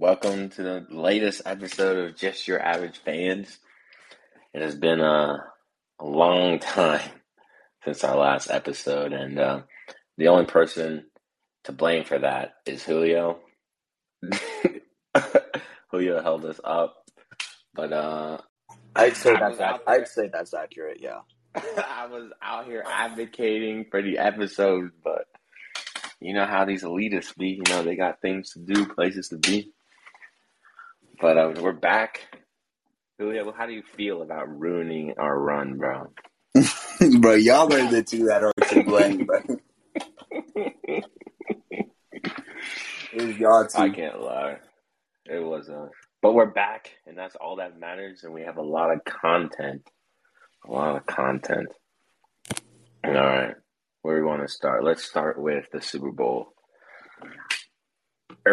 welcome to the latest episode of Just Your Average Fans. It has been a, a long time since our last episode, and uh, the only person to blame for that is Julio. Julio held us up, but uh, I'd say I that's ac- I'd say that's accurate. Yeah. I was out here advocating for the episodes, but you know how these elitists be. You know they got things to do, places to be. But uh, we're back. Julio, how do you feel about ruining our run, bro? bro, y'all are the two that are to blame, bro. It was y'all I can't lie. It was uh but we're back and that's all that matters and we have a lot of content. A lot of content. All right. Where do we want to start? Let's start with the Super Bowl.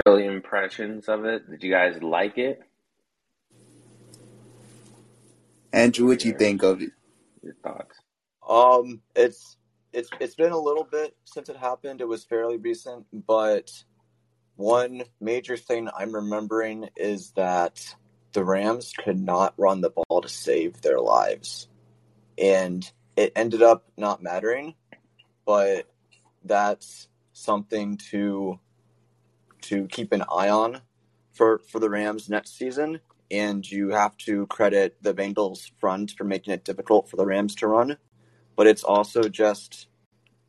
Early impressions of it. Did you guys like it? Andrew, what do you think of it? Your thoughts? Um, it's it's it's been a little bit since it happened. It was fairly recent, but one major thing I'm remembering is that the Rams could not run the ball to save their lives, and it ended up not mattering. But that's something to to keep an eye on for for the Rams next season. And you have to credit the Bengals front for making it difficult for the Rams to run but it's also just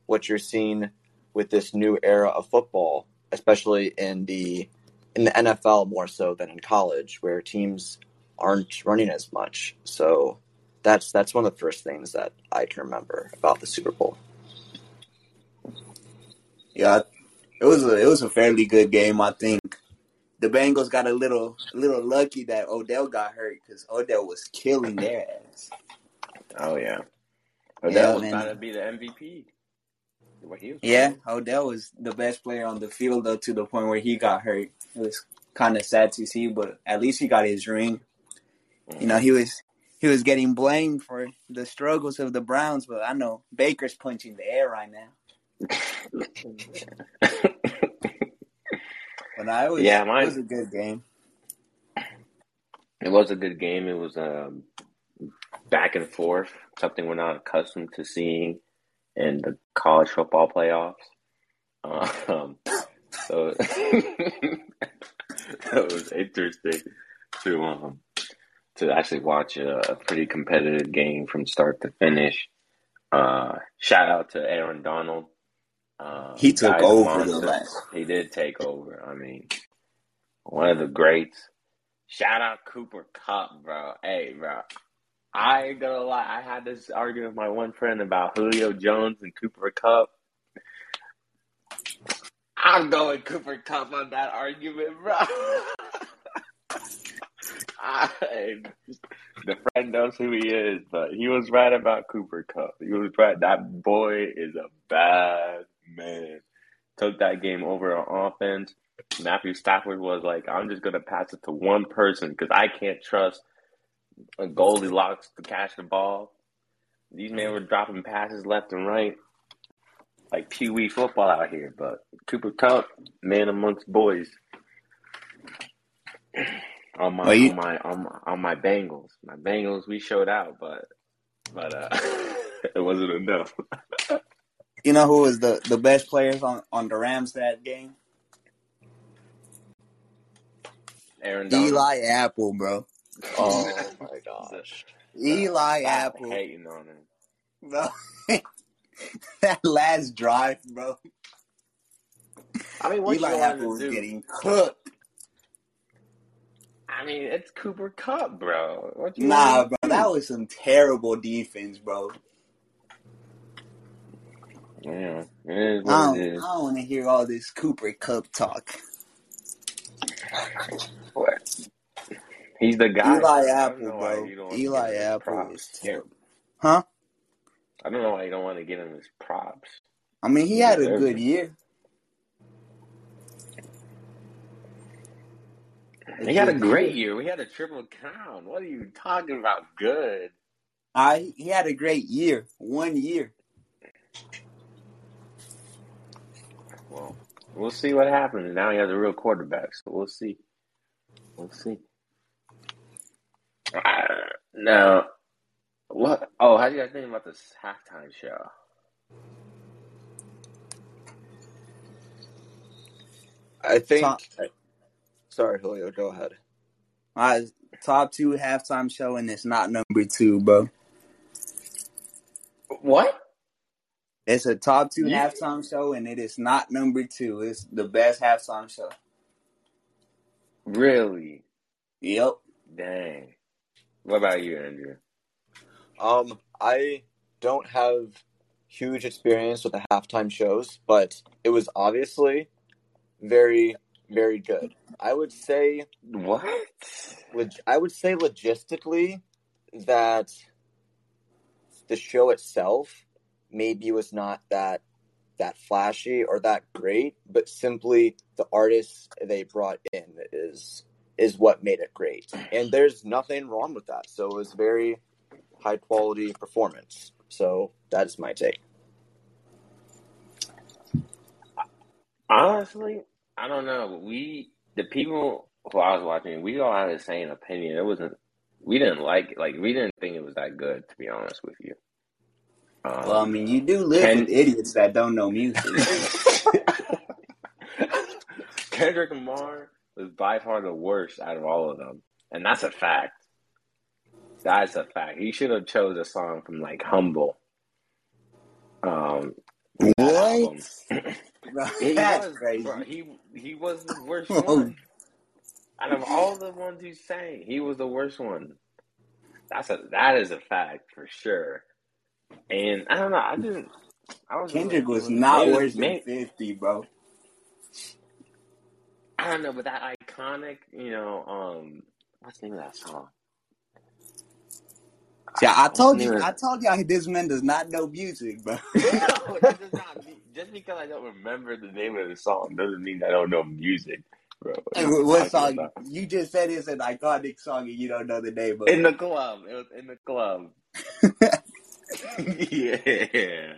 what you're seeing with this new era of football, especially in the in the NFL more so than in college, where teams aren't running as much. So that's that's one of the first things that I can remember about the Super Bowl. Yeah, it was a it was a fairly good game. I think the Bengals got a little a little lucky that Odell got hurt because Odell was killing their ass. Oh yeah. But Yeah, was man. about to be the MVP. What he was Yeah, Odell was the best player on the field though to the point where he got hurt. It was kind of sad to see, but at least he got his ring. You know, he mm. was he was getting blamed for the struggles of the Browns, but I know Baker's punching the air right now. But I was Yeah, it mine- was a good game. It was a good game. It was um, back and forth, something we're not accustomed to seeing in the college football playoffs. Um, so it was interesting to um, to actually watch a, a pretty competitive game from start to finish. Uh, shout out to Aaron Donald. Uh, He took over the last. He did take over. I mean, one of the greats. Shout out Cooper Kupp, bro. Hey, bro. I ain't gonna lie. I had this argument with my one friend about Julio Jones and Cooper Kupp. I'm going Cooper Kupp on that argument, bro. I, the friend knows who he is, but he was right about Cooper Kupp. He was right. That boy is a bad man. Took that game over on offense. Matthew Stafford was like, I'm just going to pass it to one person because I can't trust a Goldilocks to catch the ball. These men were dropping passes left and right, like Pee Wee football out here. But Cooper Kupp, man amongst boys. On my, on my, on my, on my Bengals, my Bengals, we showed out, but, but uh, it wasn't enough. You know who was the, the best players on, on the Rams that game? Aaron Donald. Eli Apple, bro. Oh my gosh! Eli Stop Apple, hating on him. bro. that last drive, bro. I mean, what Eli you want Apple to was do? getting cooked. I mean, it's Cooper Kupp, bro. What you Nah, want bro, that was some terrible defense, bro. Yeah, is I don't, I don't want to hear all this Cooper Kupp talk. What? He's the guy. Eli Apple, bro. you don't want to Eli give him his Apple was terrible. Huh? I don't know why you don't want to give him his props. I mean, he He had a good it. year. He had a great year. We had a triple crown. What are you talking about? Good. I he had a great year. One year. Well, we'll see what happens. Now he has a real quarterback, so we'll see. We'll see. Uh, now, what? Oh, how do you guys think about this halftime show? I think. Top, Sorry, Julio. Go ahead. uh, top two halftime show, and it's not number two, bro. What? It's a top two Yeah. halftime show, and it is not number two. It's the best halftime show. Really? Yep. Dang. What about you, Andrew? Um, I don't have huge experience with the halftime shows, but it was obviously very, very good. I would say, What? leg- I would say logistically that the show itself maybe was not that that flashy or that great, but simply the artists they brought in is is what made it great. And there's nothing wrong with that. So it was very high quality performance. So that's my take. Honestly, I don't know. We, the people who I was watching, we all had the same opinion. It wasn't. We didn't like like we didn't think it was that good. To be honest with you. Um, Well, I mean, you do live Ken- with idiots that don't know music. Kendrick Lamar was by far the worst out of all of them, and that's a fact. That's a fact. He should have chose a song from like "Humble." Um. Bro, He that's was, crazy. bro, he he was the worst Oh. one out of all the ones he sang. He was the worst one. That's a that is a fact for sure. And I don't know. I didn't. I was Kendrick really- was not maybe- worse than 50, bro. I don't know, but that iconic, you know, um, what's the name of that song? Yeah, I told you, I told y'all this man does not know music, bro. no, not just because I don't remember the name of the song doesn't mean I don't know music, bro. What song? about? You just said it's an iconic song and you don't know the name of In it. the club. It was in the club. yeah.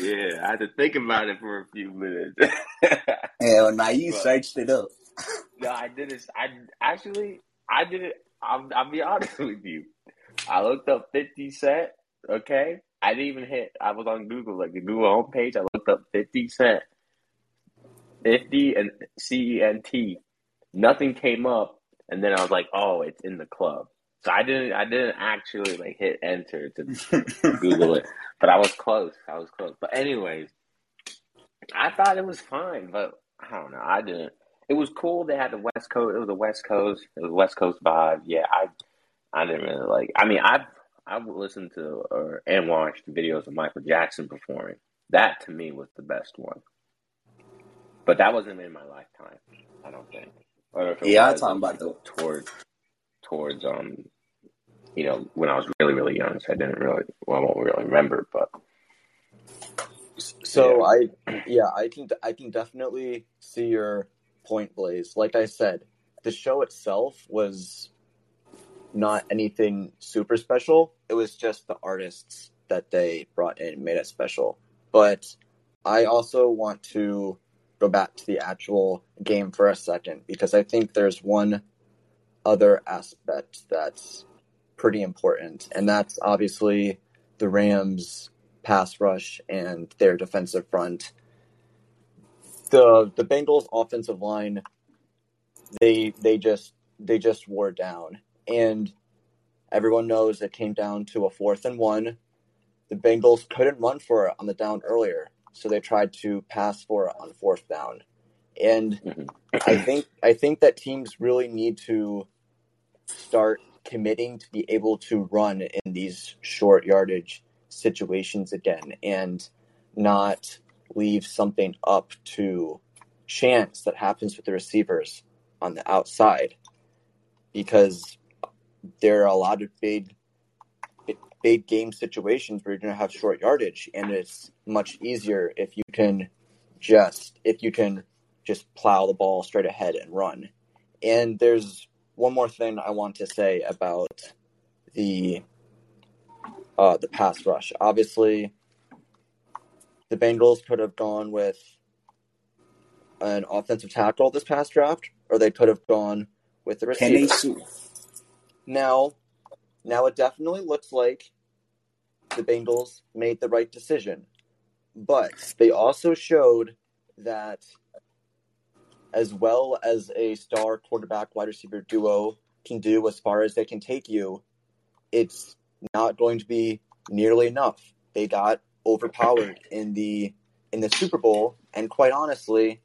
Yeah. I had to think about it for a few minutes. Hell, now you But- searched it up. no, I did it. I actually, I did it. I'll, I'll be honest with you. I looked up 50 Cent, okay? I didn't even hit, I was on Google, like the Google homepage. I looked up 50 Cent, 50 and C E N T. Nothing came up. And then I was like, oh, it's in the club. So I didn't, I didn't actually like hit enter to Google it, but I was close. I was close. But anyways, I thought it was fine, but I don't know. I didn't. It was cool. They had the West Coast. It was a West Coast. It was West Coast vibe. Yeah, I, I didn't really like. I mean, I've I've listened to or and watched videos of Michael Jackson performing. That to me was the best one. But that wasn't in my lifetime. I don't think. Or if it Yeah, I'm talking about the towards towards um you know when I was really really young, so I didn't really well I won't really remember, but So I, yeah, I can I can definitely see your point, Blaze. Like I said, the show itself was not anything super special. It was just the artists that they brought in made it special. But I also want to go back to the actual game for a second because I think there's one other aspect that's pretty important, and that's obviously the Rams pass rush and their defensive front. The the Bengals offensive line they they just they just wore down and everyone knows it came down to a fourth and one. The Bengals couldn't run for it on the down earlier, so they tried to pass for it on fourth down. And Mhm. I think I think that teams really need to start committing to be able to run in these short yardage situations again and not leave something up to chance that happens with the receivers on the outside. Because there are a lot of big big game situations where you're going to have short yardage and it's much easier if you can just if you can just plow the ball straight ahead and run. And there's one more thing I want to say about the uh, the pass rush. Obviously, the Bengals could have gone with an offensive tackle this past draft, or they could have gone with the receiver. Now, now it definitely looks like the Bengals made the right decision, but they also showed that as well as a star quarterback wide receiver duo can do as far as they can take you, it's not going to be nearly enough. They got overpowered in the in the Super Bowl, and quite honestly,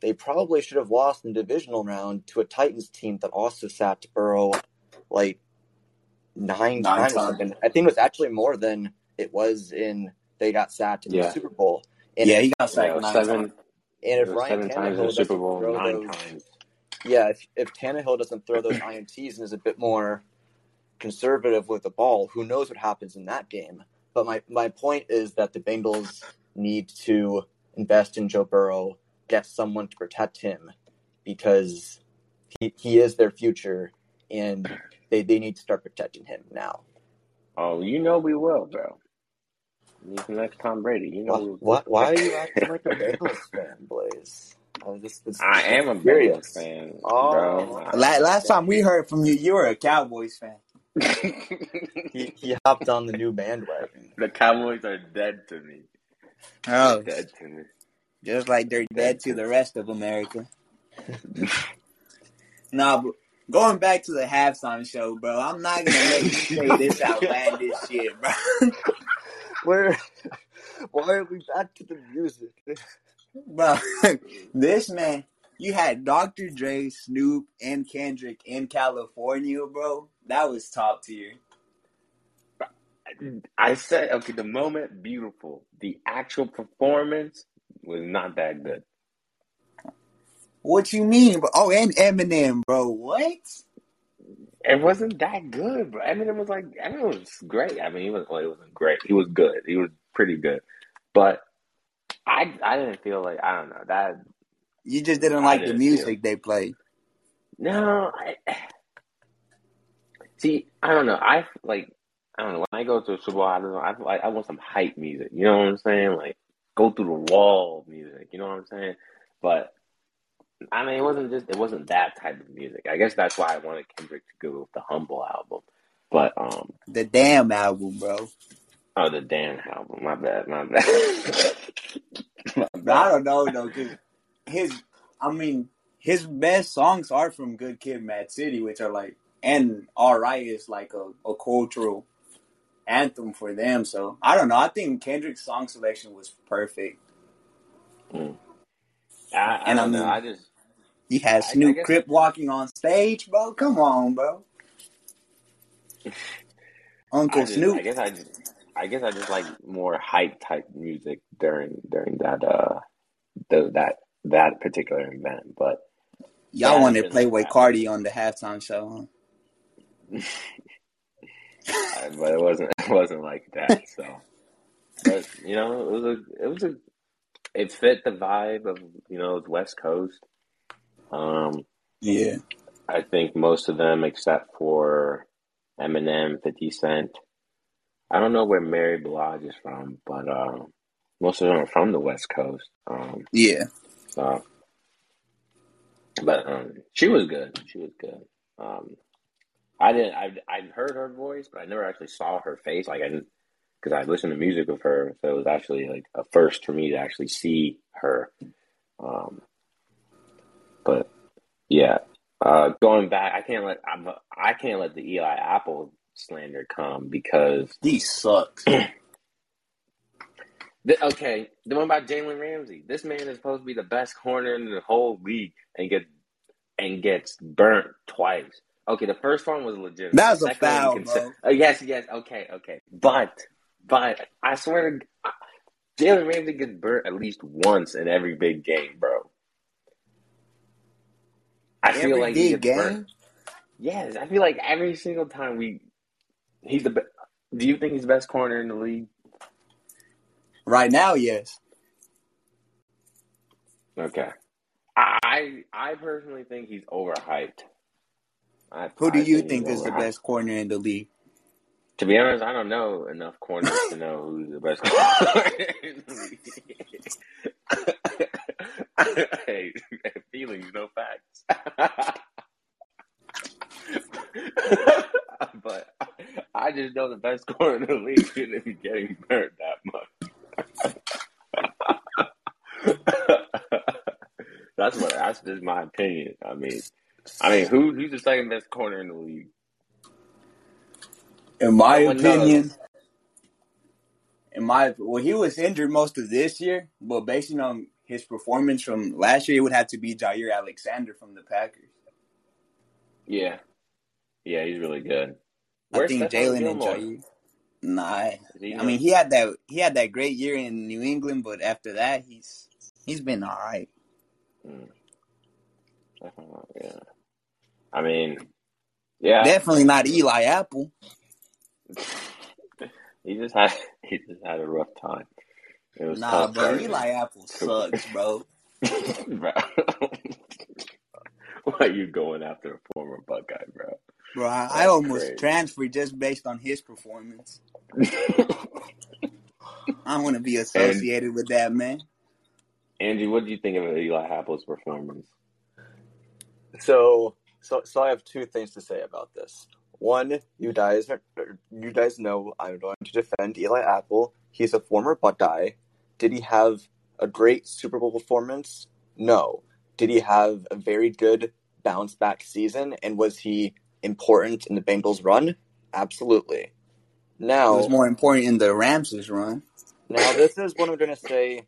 they probably should have lost in the divisional round to a Titans team that also sat Burrow like nine, Nine times or times. something. I think it was actually more than it was in they got sacked in Yeah. the Super Bowl. And yeah, he got Yeah, sacked it was nine seven, times. And if Ryan seven times in Tannehill the doesn't Super Bowl, throw nine those, times. yeah, if if Tannehill doesn't throw those INTs and is a bit more conservative with the ball, who knows what happens in that game? But my my point is that the Bengals need to invest in Joe Burrow, get someone to protect him, because he he is their future, and they they need to start protecting him now. Oh, you know we will, bro. He's the next Tom Brady. You know. Why, we why, why are you acting like a Bengals fan, Blaze? This, this, I am a curious. Bengals fan, Oh. bro. La- last time we heard from you, you were a Cowboys fan. He, he hopped on the new bandwagon. the Cowboys are dead to me. Oh, Dead to me. just like they're dead to the rest of America. Nah, but going back to the halftime show, bro, I'm not gonna let you say this outlandish shit, bro. Where? Why are we back to the music? Bro, this man, you had Dr. Dre, Snoop, and Kendrick in California, bro. That was top tier. I said, okay, the moment beautiful. The actual performance was not that good. What you mean, bro? Oh, and Eminem, bro. What? It wasn't that good, bro. Eminem was like, Eminem was great. I mean, he was, well, he wasn't great. He was good. He was pretty good. But I, I didn't feel like, I don't know, that, You just didn't I like the didn't music they played. no, I, see, I don't know. I, like, I don't know. When I go to a Super Bowl, I don't know. I feel like I want some hype music. You know what I'm saying? Like, go through the wall music. You know what I'm saying? But I mean, it wasn't just it wasn't that type of music. I guess that's why I wanted Kendrick to go with the Humble album. But um, The damn album, bro. oh, the damn album. My bad. My bad. my I don't know though, cause his, I mean, his best songs are from Good Kid, Mad City, which are like, and All Right is like a, a cultural anthem for them. So I don't know. I think Kendrick's song selection was perfect. Mm. I, I And I don't know. mean- I just He had Snoop Crip walking on stage, bro. Come on, bro. Uncle I just, Snoop. I guess I just, I guess I just like more hype type music during during that uh the, that that particular event. But Y'all wanted really Playboi bad. Carti on the halftime show, huh? But it wasn't it wasn't like that. So, but you know, it was a it was a it fit the vibe of you know it's West Coast. Um, Yeah. I think most of them, except for Eminem, Fifty Cent. I don't know where Mary Blige is from, but um, most of them are from the West Coast. Um, Yeah. so, but um, she was good. She was good. Um, I didn't. I I heard her voice, but I never actually saw her face. Like I didn't, because I listened to music of her, so it was actually like a first for me to actually see her. Um, but yeah, uh, going back, I can't let I'm, I can't let the Eli Apple slander come because He sucks. the, okay, the one about Jalen Ramsey. This man is supposed to be the best corner in the whole league and get and gets burnt twice. Okay, the first one was legit. That was a second foul, you can say- bro. Uh, yes, yes, okay, okay. But but I swear to Jalen Ramsey gets burnt at least once in every big game, bro. I feel like he gets burnt. game? Yes, I feel like every single time we, he's the. be- Do you think he's the best corner in the league? Right now, yes. Okay, I I personally think he's overhyped. I, Who do I you he's think is the best corner in the league? To be honest, I don't know enough corners to know who's the best corner in the league. hey, feelings, no facts. but I just know the best corner in the league shouldn't be getting burnt that much. that's what that's just my opinion. I mean, I mean, who who's the second best corner in the league? In my no opinion, knows. in my well, he was injured most of this year, but based on his performance from last year, it would have to be Jaire Alexander from the Packers. Yeah, yeah, he's really good. I Where's think Jalen and Jaire. Nah, I mean he had that he had that great year in New England, but after that he's he's been all right. Mm. Yeah. I mean, yeah, Definitely not Eli Apple. he just had he just had a rough time. It was Nah, bro, for him. Eli Apple sucks, bro. bro. Why are you going after a former Buckeye, bro? Bro, I, I almost crazy. transferred just based on his performance. I don't want to be associated with that man. Angie, what do you think of Eli Apple's performance? So, so, so I have two things to say about this. One, you guys, are, you guys know I'm going to defend Eli Apple. He's a former Buckeye. Did he have a great Super Bowl performance? No. Did he have a very good bounce back season? And was he important in the Bengals' run? Absolutely. It Now, was more important in the Rams' run. now, this is what I'm going to say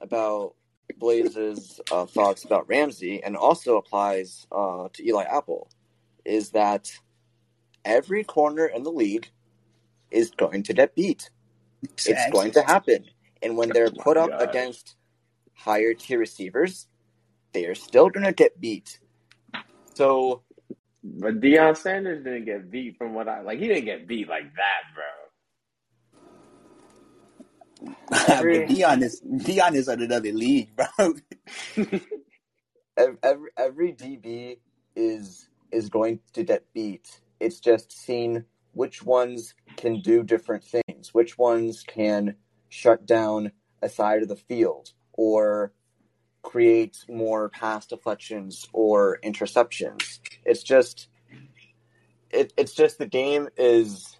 about Blaze's uh, thoughts about Ramsey, and also applies uh, to Eli Apple, is that every corner in the league is going to get beat. It's going to happen. And when they're Oh put up God. against higher tier receivers, they are still going to get beat. So, But Deion Sanders didn't get beat from what I like. He didn't get beat like that, bro. but Deion is Deion is on another league, bro. ev- every every DB is is going to get beat. It's just seeing which ones can do different things, which ones can shut down a side of the field or create more pass deflections or interceptions. It's just it, it's just the game is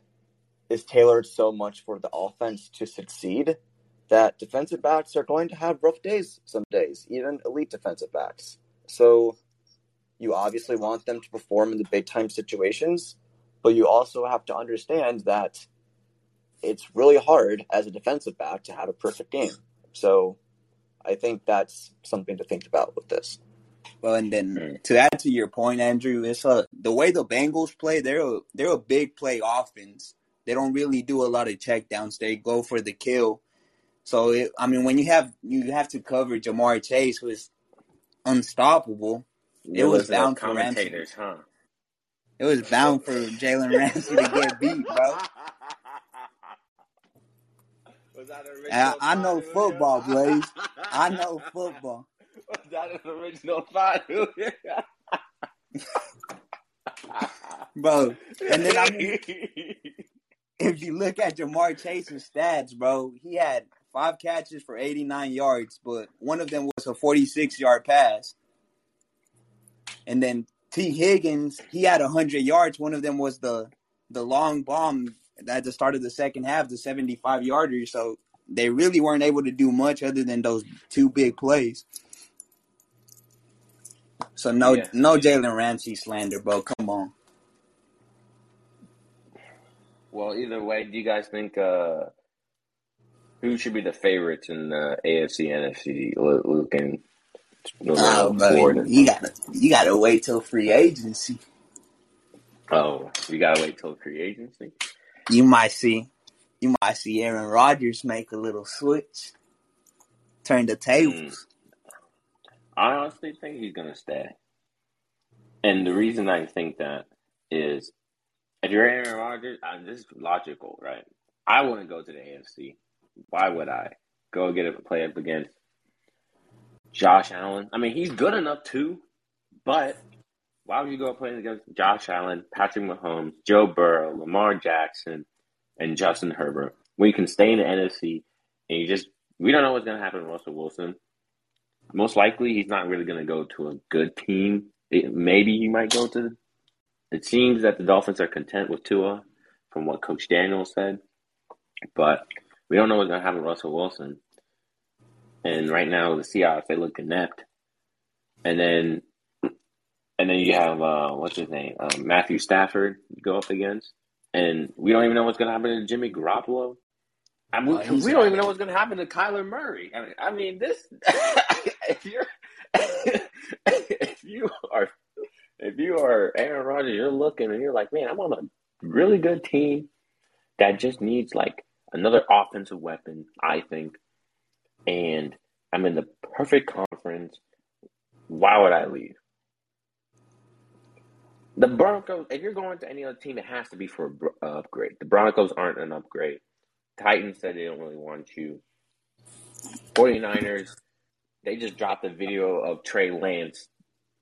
is tailored so much for the offense to succeed that defensive backs are going to have rough days some days, even elite defensive backs. So you obviously want them to perform in the big time situations, but you also have to understand that it's really hard as a defensive back to have a perfect game. So I think that's something to think about with this. Well, and then Mm. to add to your point, Andrew, it's a, the way the Bengals play. They're a, they're a big play offense. They don't really do a lot of checkdowns. They go for the kill. So it, I mean, when you have you have to cover Ja'Marr Chase, who is unstoppable. It You was listen to bound for commentators, huh? It was bound for Jalen Ramsey to get beat, bro. Was that an I, I know football? Blaze. I know football. Was that an original five? Bro, and then I mean, if you look at Ja'Marr Chase's stats, bro, he had five catches for 89 yards, but one of them was a 46 yard pass. And then Tee Higgins, he had 100 yards. One of them was the the long bomb at the start of the second half, the 75 yarder. So they really weren't able to do much other than those two big plays. So no, Yeah. no Jalen Ramsey slander, bro. Come on. well, either way, do you guys think uh, who should be the favorites in the AFC, NFC? Lu- And Oh, Florida. you gotta you gotta wait till free agency. Oh, you gotta wait till free agency. You might see you might see Aaron Rodgers make a little switch, turn the hmm. tables. I honestly think he's gonna stay, and the reason I think that is if you're Aaron Rodgers, this is logical, right? I wouldn't go to the AFC. Why would I go get a play up against Josh Allen? I mean, he's good enough too, but why would you go playing against Josh Allen, Patrick Mahomes, Joe Burrow, Lamar Jackson, and Justin Herbert? We can stay in the NFC, and you just we don't know what's gonna happen with Russell Wilson. Most likely, he's not really going to go to a good team. It- maybe he might go to. It seems that the Dolphins are content with Tua, from what Coach Daniels said. But we don't know what's going to happen with Russell Wilson. And right now, the Seahawks they look inept. And then, and then you have uh, what's his name, uh, Matthew Stafford go up against, and we don't even know what's going to happen to Jimmy Garoppolo. I mean, Oh, we don't even know what's going to happen to Kyler Murray. I mean, I mean this. if you're, if you are, if you are Aaron Rodgers, you're looking and you're like, man, I'm on a really good team that just needs like another offensive weapon. I think, and I'm in the perfect conference. Why would I leave? The Broncos, if you're going to any other team, it has to be for an upgrade. The Broncos aren't an upgrade. Titans said they don't really want you. 49ers, they just dropped a video of Trey Lance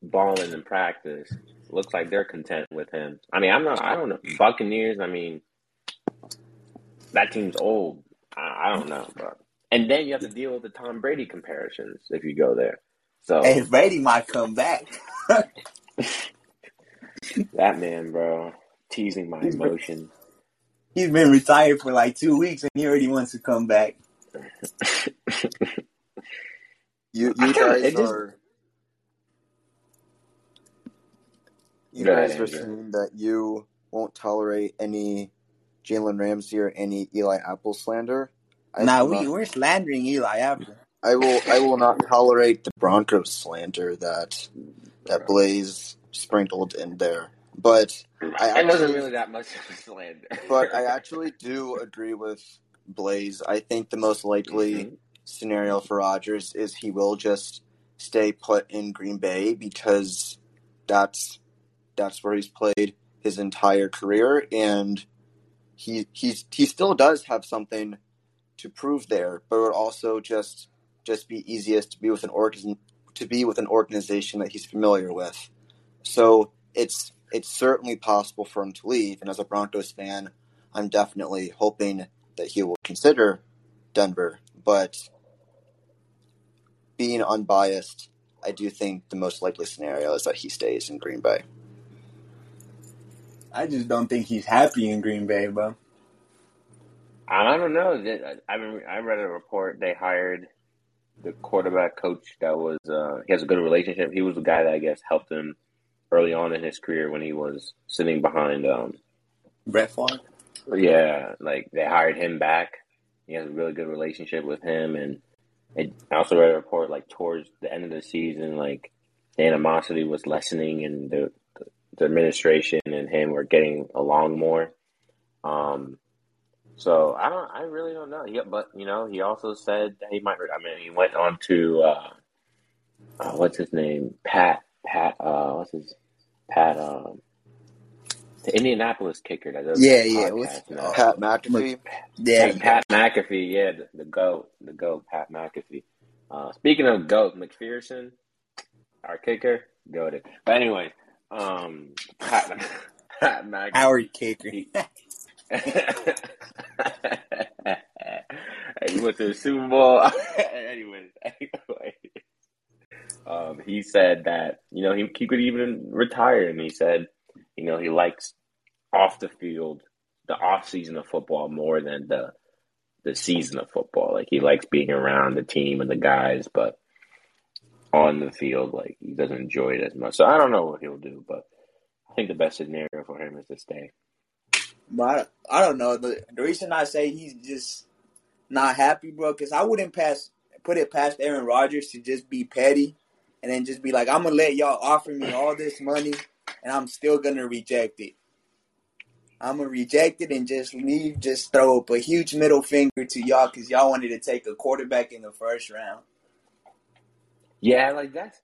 balling in practice. Looks like they're content with him. I mean, I'm not, I don't know. Buccaneers, I mean, that team's old. I, I don't know, bro. And then you have to deal with the Tom Brady comparisons if you go there. So Hey, Brady might come back. that man, bro, teasing my He's- emotion. He's been retired for like two weeks and he already wants to come back. you, you guys are. you Go ahead, guys are Andrew. saying that you won't tolerate any Jalen Ramsey or any Eli Apple slander. I nah, we, not- we're slandering Eli Apple. I will I will not tolerate the Broncos slander that that Blaze sprinkled in there. But I it wasn't really that much of a slander. but I actually do agree with Blaze. I think the most likely Mhm. scenario for Rodgers is he will just stay put in Green Bay because that's that's where he's played his entire career and he he's he still does have something to prove there, but it would also just just be easiest to be with an org- to be with an organization that he's familiar with. So it's it's certainly possible for him to leave, and as a Broncos fan, I'm definitely hoping that he will consider Denver. But being unbiased, I do think the most likely scenario is that he stays in Green Bay. I just don't think he's happy in Green Bay, bro. I don't know. I mean, I read a report they hired the quarterback coach that was uh, he has a good relationship. He was the guy that I guess helped him early on in his career when he was sitting behind. Um, Brett Favre. yeah, like they hired him back. He has a really good relationship with him, and it, I also read a report like towards the end of the season, like the animosity was lessening, and the, the administration and him were getting along more. Um, so I don't, I really don't know. Yeah, but you know, he also said that he might. I mean, he went on to uh, uh, what's his name, Pat, Pat, uh, what's his Pat, um, the Indianapolis kicker that does Yeah, yeah, podcast. Pat McAfee, Yeah, Hey, Pat McAfee, yeah, the, the goat, the goat, Pat McAfee. Uh, speaking of goat, McPherson, our kicker, goated. But anyway, um, Pat, Pat McAfee. Howard Kicker. he went to the Super Bowl. Anyways, anyway, um, he said that you know he he could even retire, and he said you know he likes off the field, the off season of football more than the the season of football. Like he likes being around the team and the guys, but on the field, like he doesn't enjoy it as much. So I don't know what he'll do, but I think the best scenario for him is to stay. But I, I don't know. The, the reason I say he's just not happy, bro, because I wouldn't pass put it past Aaron Rodgers to just be petty and then just be like, I'm gonna let y'all offer me all this money and I'm still gonna reject it. I'm gonna reject it and just leave. Just throw up a huge middle finger to y'all because y'all wanted to take a quarterback in the first round. Yeah, like that's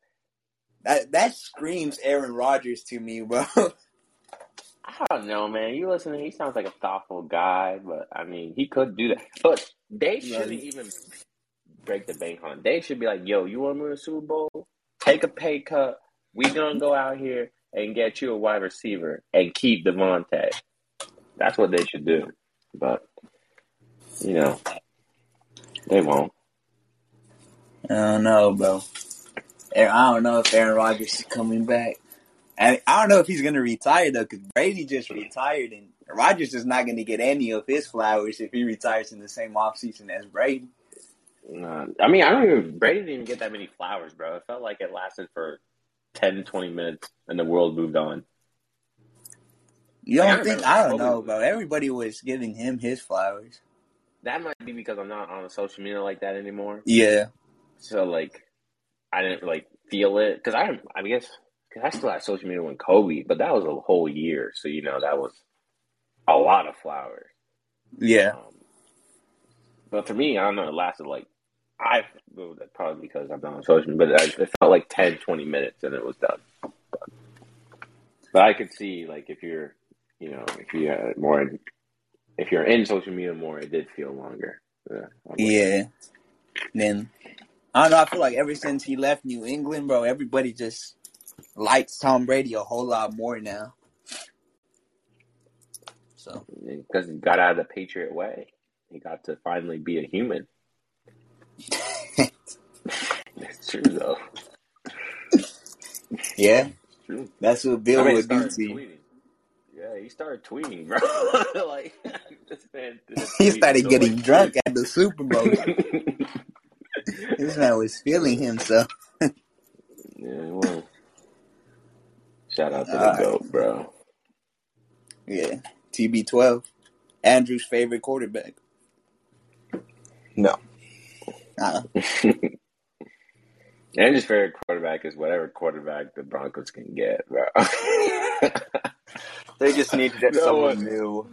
That that screams Aaron Rodgers to me, bro. I don't know, man. You listen, he sounds like a thoughtful guy, but I mean, he could do that. But they shouldn't Right. even break the bank on. They should be like, "Yo, you want to win a Super Bowl? Take a pay cut. We gonna go out here and get you a wide receiver and keep Davante." That's what they should do. But you know, they won't. I don't know, bro. I don't know if Aaron Rodgers is coming back. And I don't know if he's gonna retire though, because Brady just retired, and Rodgers is not gonna get any of his flowers if he retires in the same offseason as Brady. Uh, I mean, I don't even. Brady didn't even get that many flowers, bro. It felt like it lasted for 10, 20 minutes, and the world moved on. You don't think? I don't know, bro. Everybody was giving him his flowers. That might be because I'm not on a social media like that anymore. Yeah, So like, I didn't like feel it because I, I guess, I still had social media when Kobe, but that was a whole year. So you know that was a lot of flowers. yeah, Um, but for me, I don't know. It lasted like I probably because I'm not on social media, but it felt like 10, 20 minutes, and it was done. But I could see like if you're, you know, if you had more, if you're in social media more, it did feel longer. Yeah. I'm with you. yeah. Then I don't know. I feel like ever since he left New England, bro, everybody just likes Tom Brady a whole lot more now. So because he got out of the Patriot way. He got to finally be a human. it's true though. yeah, true. that's what I Bill mean, he would do to you. tweeting. Yeah, he started tweeting, bro. like this man. He started until, getting drunk at the Super Bowl. this man was feeling himself. Yeah, well, shout out to the Alright. goat, bro. Yeah, TB12, Andrew's favorite quarterback. No. Uh, And his favorite quarterback is whatever quarterback the Broncos can get, bro. They just need to get No someone one- new.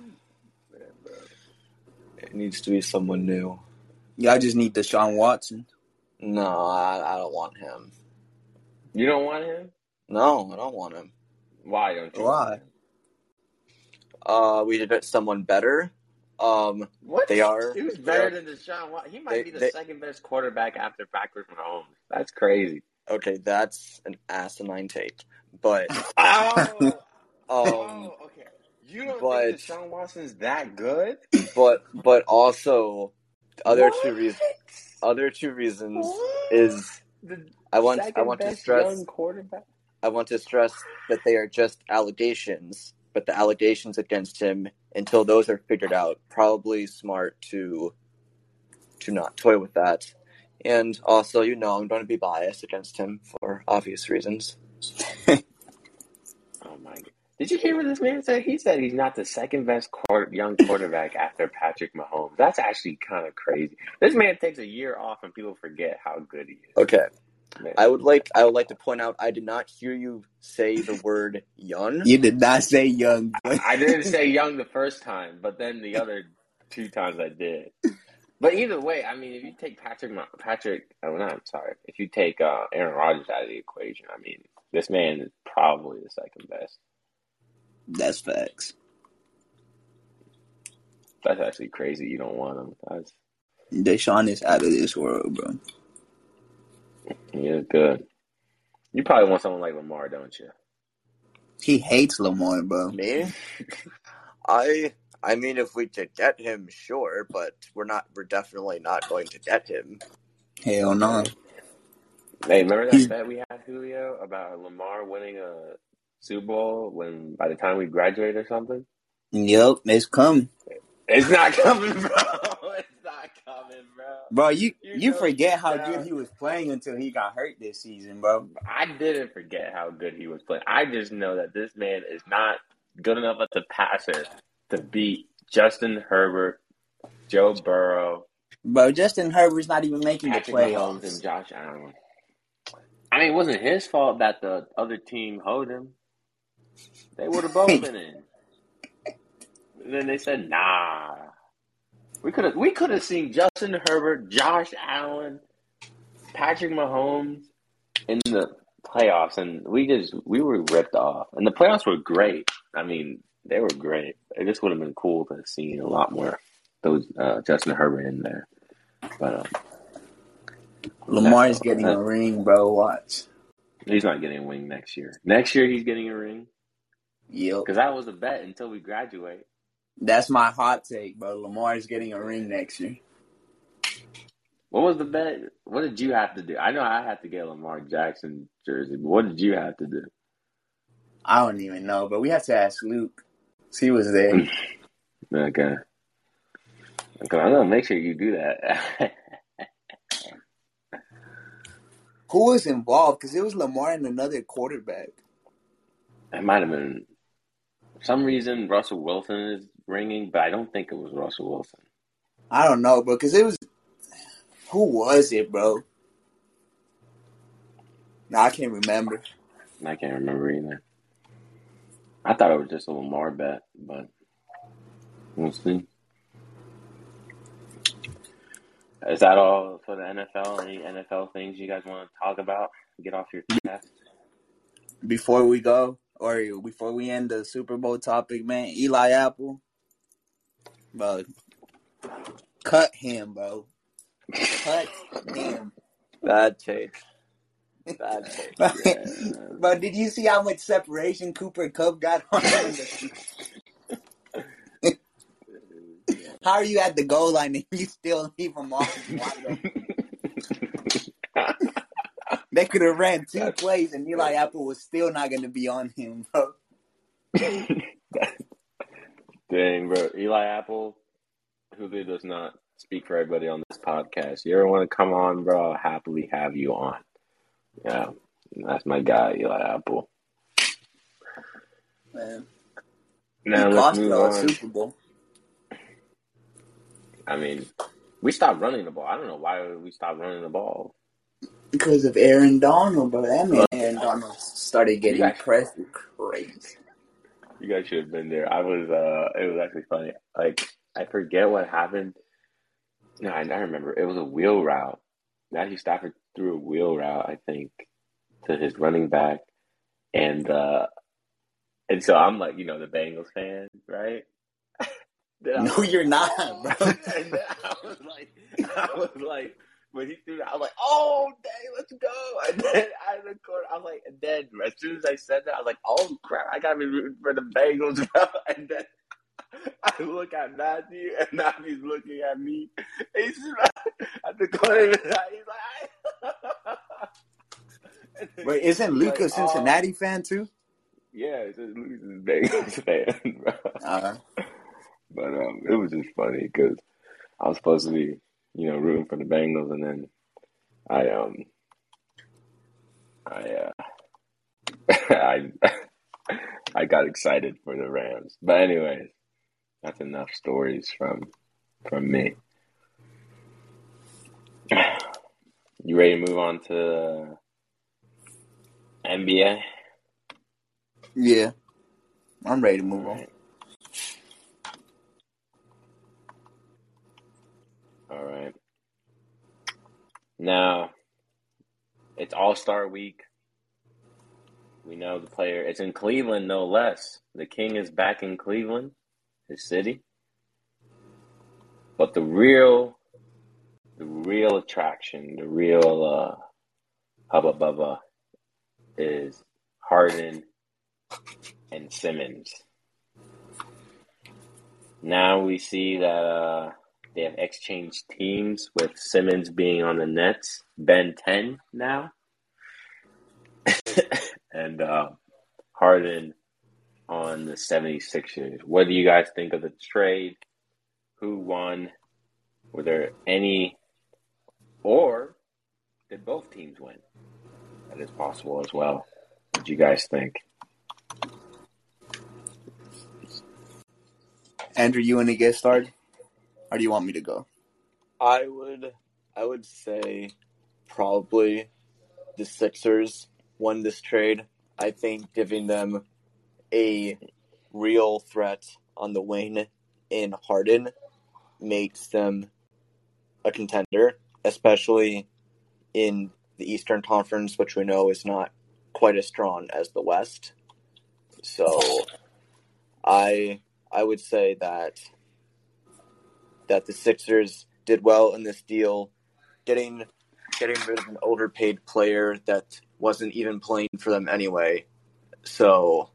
It needs to be someone new. y'all just need Deshaun Watson. No, I, I don't want him. You don't want him? No, I don't want him. Why don't you? Why? Uh, we did get someone better. Um, What? They are- He was better are- than Deshaun Watson. He might they- be the they- second best quarterback after Patrick Mahomes. That's crazy. okay, that's an asinine take, but Oh, um, okay. You don't but- think Deshaun Watson's that good? but but also other What? two reasons. Other two reasons What? is the I want I want to stress quarterback. I want to stress that they are just allegations, but the allegations against him, until those are figured out, probably smart to to not toy with that. And also, you know, I'm going to be biased against him for obvious reasons. Oh my! Did you hear what this man said? He said he's not the second best quarter, young quarterback after Patrick Mahomes. That's actually kind of crazy. This man takes a year off, and people forget how good he is. Okay, Man. I would like I would like to point out I did not hear you say the word young. You did not say young. boy. I didn't say young the first time, but then the other two times I did. But either way, I mean, if you take Patrick, Patrick, oh no, I'm sorry. If you take uh, Aaron Rodgers out of the equation, I mean, this man is probably the second best. That's facts. That's actually crazy. You don't want him. That's Deshaun is out of this world, bro. He is good. You probably want someone like Lamar, don't you? He hates Lamar, bro. Me? I I mean, if we could get him, sure, but we're not. We're definitely not going to get him. Hell no. Hey, remember that bet we had Julio about Lamar winning a Super Bowl when by the time we graduate or something? Yep, it's coming, It's not coming, bro. It's not coming, bro. You You you know forget how that. good he was playing until he got hurt this season, bro. I didn't forget how good he was playing. I just know that this man is not good enough as a passer to beat Justin Herbert, Joe Burrow, Bro, Justin Herbert's not even making the Patrick Mahomes, and. Josh Allen. I mean, it wasn't his fault that the other team hoed him. They would have both been in. And then they said, "Nah." We could have we could have seen Justin Herbert, Josh Allen, Patrick Mahomes in the playoffs, and we just we were ripped off. And the playoffs were great. I mean, they were great. It just would have been cool to have seen a lot more those uh, Justin Herbert in there. But um, Lamar's That's- getting a ring, bro. Watch. He's not getting a ring next year. Next year he's getting a ring Yep, because that was a bet until we graduate. That's my hot take, bro. Lamar's getting a ring next year. What was the bet? What did you have to do? I know I had to get a Lamar Jackson jersey, but what did you have to do? I don't even know, but we have to ask Luke. He was there. Okay. Okay, I'm gonna make sure you do that. Who was involved? Because it was Lamar and another quarterback. it might have been for some reason Russell Wilson is ringing, but I don't think it was Russell Wilson. I don't know, bro. Because it was. Who was it, bro? No, I can't remember. I can't remember either. I thought it was just a Lamar bet, but we'll see. Is that all for the NFL? Any NFL things you guys want to talk about? Get off your chest. Before we go, or before we end the Super Bowl topic, man, Eli Apple, bro, cut him, bro. Cut him. Bad take. Bad take. But, but did you see how much separation Cooper Kupp got on him? How are you at the goal line and you still leave him off? They could have ran two plays and Eli Apple was still not going to be on him, bro. Dang, bro. Eli Apple, who does not speak for everybody on this podcast. You ever want to come on, bro? I'll happily have you on. Yeah, that's my guy, Eli Apple. Man, Now he let's move on. Super Bowl. I mean, we stopped running the ball. I don't know why we stopped running the ball. Because of Aaron Donald, bro. That man, Aaron Donald started getting pressed crazy. You guys should have been there. I was. uh It was actually funny. Like I forget what happened. No, I, I remember. It was a wheel route. Matthew Stafford threw a wheel route, I think, to his running back, and uh and so I'm like, you know, the Bengals fan, right? No, was- you're not, bro. I was like, I was like, when he threw that, I was like, oh, dang, let's go. And then out of the corner, I was like, and then as soon as I said that, I was like, oh crap, I gotta be rooting for the Bengals, bro. And then I look at Matthew, and Matthew's looking at me. He's at the corner of his eye. He's like, Wait, isn't Luke a like, oh, Cincinnati fan too? yeah, it's a Luke's a Bengals fan, bro. Uh, But um, it was just funny because I was supposed to be, you know, rooting for the Bengals, and then I um, I uh, I I got excited for the Rams. But anyways, that's enough stories from from me. You ready to move on to NBA? yeah, I'm ready to move All on. All right. Now, it's All Star Week. We know the player. It's in Cleveland, no less. The King is back in Cleveland, his city. But the real, the real attraction, the real uh, hubba bubba, is Harden and Simmons. Now we see that uh, they have exchanged teams with Simmons being on the Nets, Ben 10 now, and uh, Harden on the 76ers. What do you guys think of the trade? Who won? Were there any, or did both teams win? That is possible as well. What do you guys think? Andrew, you want to get started, or do you want me to go? I would I would say probably the Sixers won this trade. I think giving them a real threat on the wing in Harden makes them a contender, especially in the Eastern Conference, which we know is not quite as strong as the West. So I I would say that that the Sixers did well in this deal, getting getting rid of an overpaid player that wasn't even playing for them anyway. So,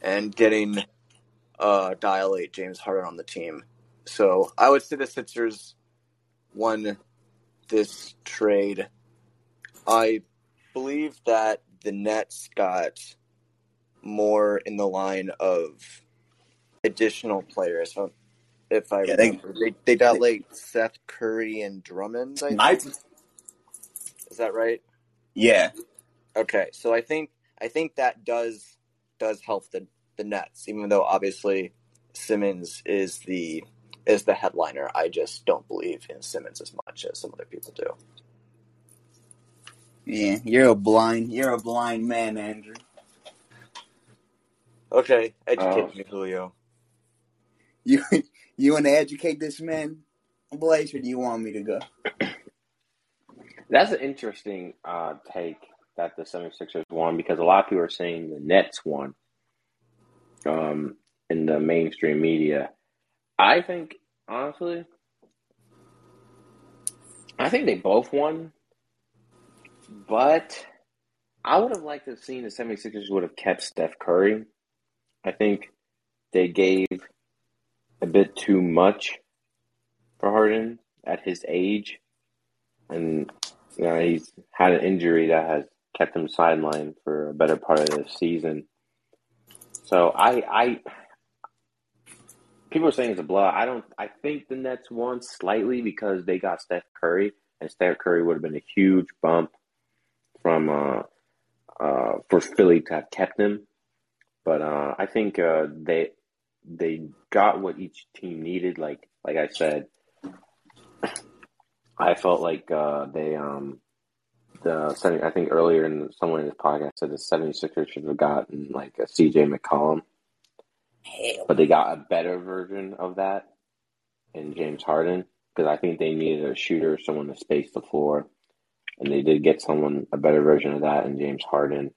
and getting uh, eight James Harden on the team. So I would say the Sixers won this trade. I believe that the Nets got more in the line of additional players. If I Yeah, they- remember, they, they got like Seth Curry and Drummond. I Nice. think. Is that right? Yeah, Okay, so I think I think that does does help the the Nets, even though obviously Simmons is the is the headliner. I just don't believe in Simmons as much as some other people do. yeah. You're a blind. You're a blind man, Andrew. Okay, educate Oh. me, Julio. You you want to educate this man, Blaze, or do you want me to go? That's an interesting uh, take that the 76ers won because a lot of people are saying the Nets won um, in the mainstream media. I think, honestly, I think they both won, but I would have liked to have seen the 76ers would have kept Steph Curry. I think they gave a bit too much for Harden at his age. And you know, he's had an injury that has kept him sidelined for a better part of the season. So I, I, people are saying it's a blowout. I don't. I think the Nets won slightly because they got Steph Curry, and Steph Curry would have been a huge bump from uh, uh, for Philly to have kept him. But uh, I think uh, they they got what each team needed. Like like I said, I felt like uh, they um the I think earlier in someone in this podcast said the 76ers should have gotten like a CJ McCollum, Hell. but they got a better version of that in James Harden because I think they needed a shooter, someone to space the floor, and they did get someone a better version of that in James Harden.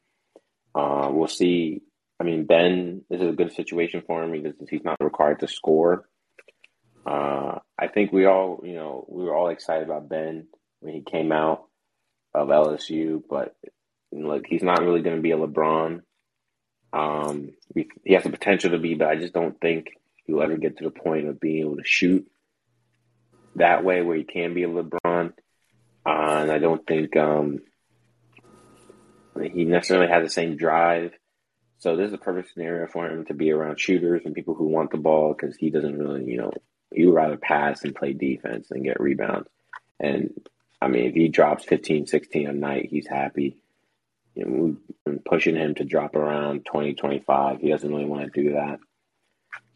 Uh, we'll see. I mean, Ben, this is a good situation for him because he's not required to score. Uh, I think we all, you know, we were all excited about Ben when he came out of LSU, but look, he's not really going to be a LeBron. Um, he, has the potential to be, but I just don't think he'll ever get to the point of being able to shoot that way where he can be a LeBron. Uh, and I don't think um, he necessarily has the same drive. So this is a perfect scenario for him to be around shooters and people who want the ball because he doesn't really, you know, he would rather pass and play defense and get rebounds. And I mean, if he drops 15, 16 a night, he's happy. You know, been pushing him to drop around 20, 25. He doesn't really want to do that.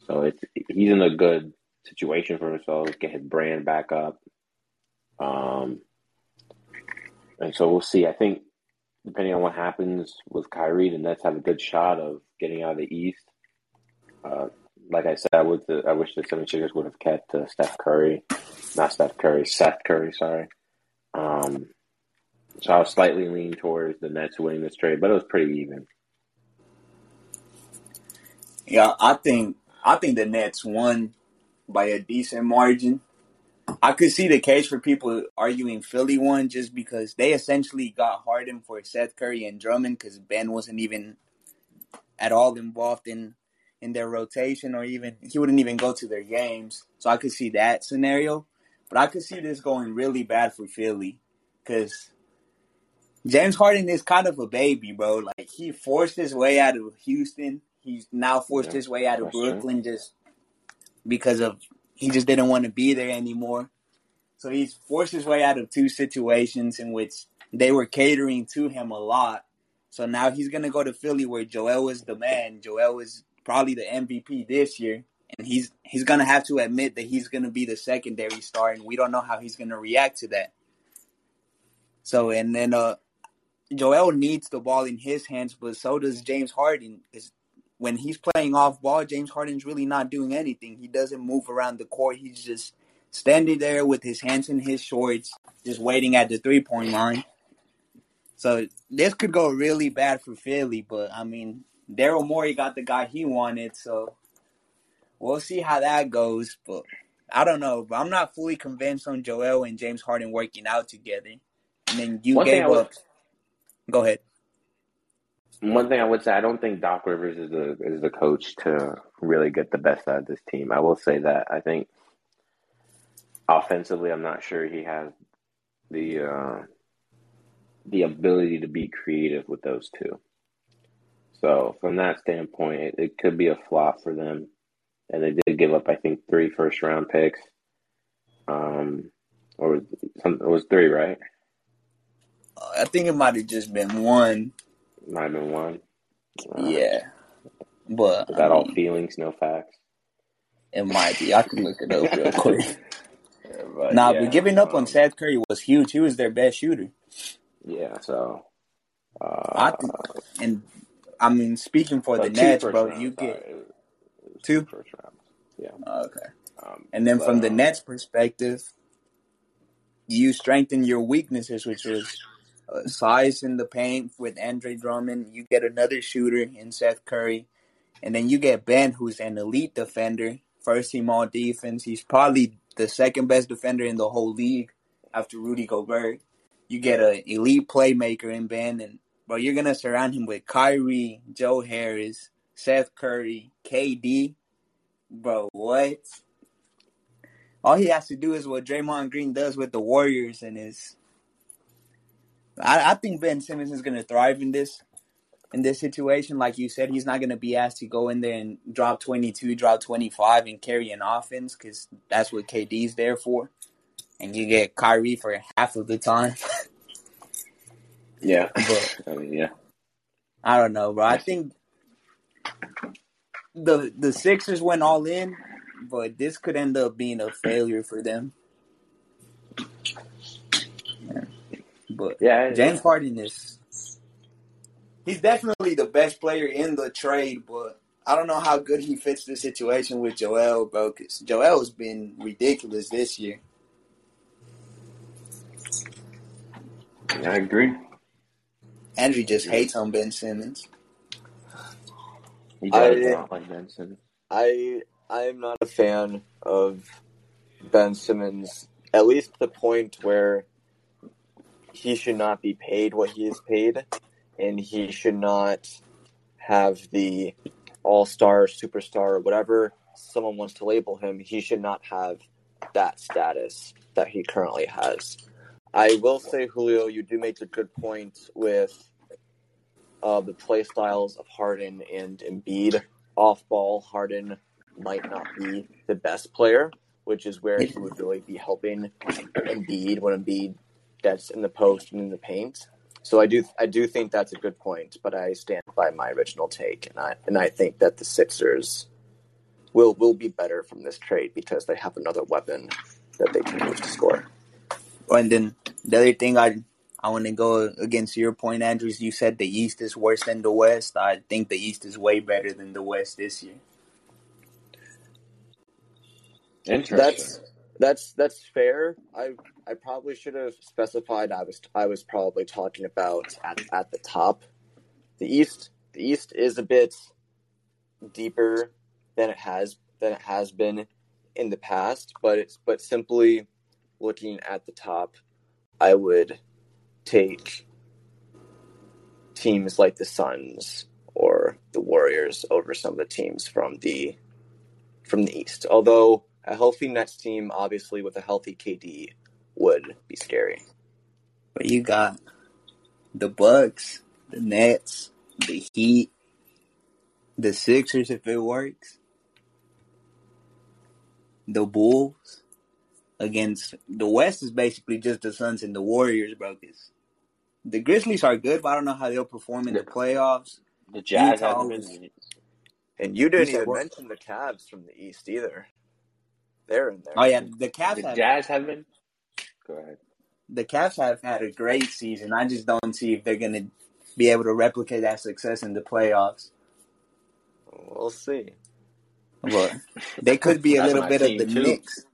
So it's he's in a good situation for himself, get his brand back up. Um, and so we'll see. I think depending on what happens with Kyrie, the Nets have a good shot of getting out of the East. Uh, like I said, I would. I wish the 76ers would have kept uh, Steph Curry, not Steph Curry, Seth Curry. Sorry. Um, so I was slightly leaning towards the Nets winning this trade, but it was pretty even. Yeah, I think I think the Nets won by a decent margin. I could see the case for people arguing Philly won just because they essentially got Harden for Seth Curry and Drummond because Ben wasn't even at all involved in in their rotation or even he wouldn't even go to their games. So I could see that scenario, but I could see this going really bad for Philly because James Harden is kind of a baby, bro. Like he forced his way out of Houston. He's now forced Yeah, his way out of that's true. Brooklyn just because of he just didn't want to be there anymore. So he's forced his way out of two situations in which they were catering to him a lot. So now he's gonna go to Philly where Joel was the man. Joel was probably the MVP this year. And he's he's gonna have to admit that he's gonna be the secondary star and we don't know how he's gonna react to that. So and then uh Joel needs the ball in his hands, but so does James Harden. Because when he's playing off ball, James Harden's really not doing anything. He doesn't move around the court. He's just standing there with his hands in his shorts, just waiting at the three point line. So this could go really bad for Philly, but I mean, Daryl Morey got the guy he wanted, so we'll see how that goes. But I don't know, but I'm not fully convinced on Joel and James Harden working out together. And then you One gave up. Go ahead. One thing I would say, I don't think Doc Rivers is the is the coach to really get the best out of this team. I will say that. I think offensively, I'm not sure he has the uh, the ability to be creative with those two. So from that standpoint, it, it could be a flop for them. And they did give up, I think, three first round picks. Um, or some, it was three, right? I think it might have just been one. Might and one. Uh, Yeah, but Is I that all mean, feelings, no facts? it might be. I can look it up real quick. But Nah, yeah, but giving up on um, Seth Curry was huge. He was their best shooter. Yeah, so. I Uh, think, and I mean, speaking for the Nets, bro, you get It was- it was Two? rounds. Yeah. okay. Um, And then but, from the Nets' perspective, you strengthen your weaknesses, which was uh, size in the paint with Andre Drummond. You get another shooter in Seth Curry, and then you get Ben, who's an elite defender, first team all defense. He's probably the second best defender in the whole league after Rudy Gobert. You get an elite playmaker in Ben, and bro, you're gonna surround him with Kyrie, Joe Harris, Seth Curry, KD. Bro, what? All he has to do is what Draymond Green does with the Warriors, and is. I, I think Ben Simmons is gonna thrive in this, in this situation. Like you said, he's not gonna be asked to go in there and drop twenty two, drop twenty five, and carry an offense because that's what KD's there for. And you get Kyrie for half of the time. Yeah. But- I mean, yeah. I don't know, bro. I think the the Sixers went all in, but this could end up being a failure for them. But Yeah. James Harden is he's definitely the best player in the trade, but I don't know how good he fits the situation with Joel, bro. Because Joel's been ridiculous this year. I agree. Andrew just hates on Ben Simmons. He does I- not like Benson. I I'm not a fan of Ben Simmons. At least the point where he should not be paid what he is paid, and he should not have the all star, superstar, whatever someone wants to label him. He should not have that status that he currently has. I will say, Julio, you do make a good point with uh, the play styles of Harden and Embiid. Off ball, Harden might not be the best player, which is where he would really be helping Embiid when Embiid gets in the post and in the paint. So I do I do think that's a good point, but I stand by my original take, and I and I think that the Sixers will will be better from this trade because they have another weapon that they can use to score. And then the other thing I I want to go against your point, Andrews. You said the East is worse than the West. I think the East is way better than the West this year. Interesting. That's that's that's fair. I I probably should have specified I was I was probably talking about at at the top. The East the East is a bit deeper than it has than it has been in the past, but it's but simply looking at the top, I would take teams like the Suns or the Warriors over some of the teams from the from the East. Although a healthy Nets team, obviously with a healthy KD, would be scary. But you got the Bucks, the Nets, the Heat, the Sixers if it works, the Bulls. Against the West is basically just the Suns and the Warriors, bro. 'cause the Grizzlies are good, but I don't know how they'll perform in the playoffs. the Jazz Utah haven't was- And you didn't even what? mention the Cavs from the East either. They're in there. Oh yeah, the Cavs The have Jazz have been. Go ahead. the Cavs have had a great season. I just don't see if they're gonna be able to replicate that success in the playoffs. We'll see. But they could be a little bit of team, the too. Knicks.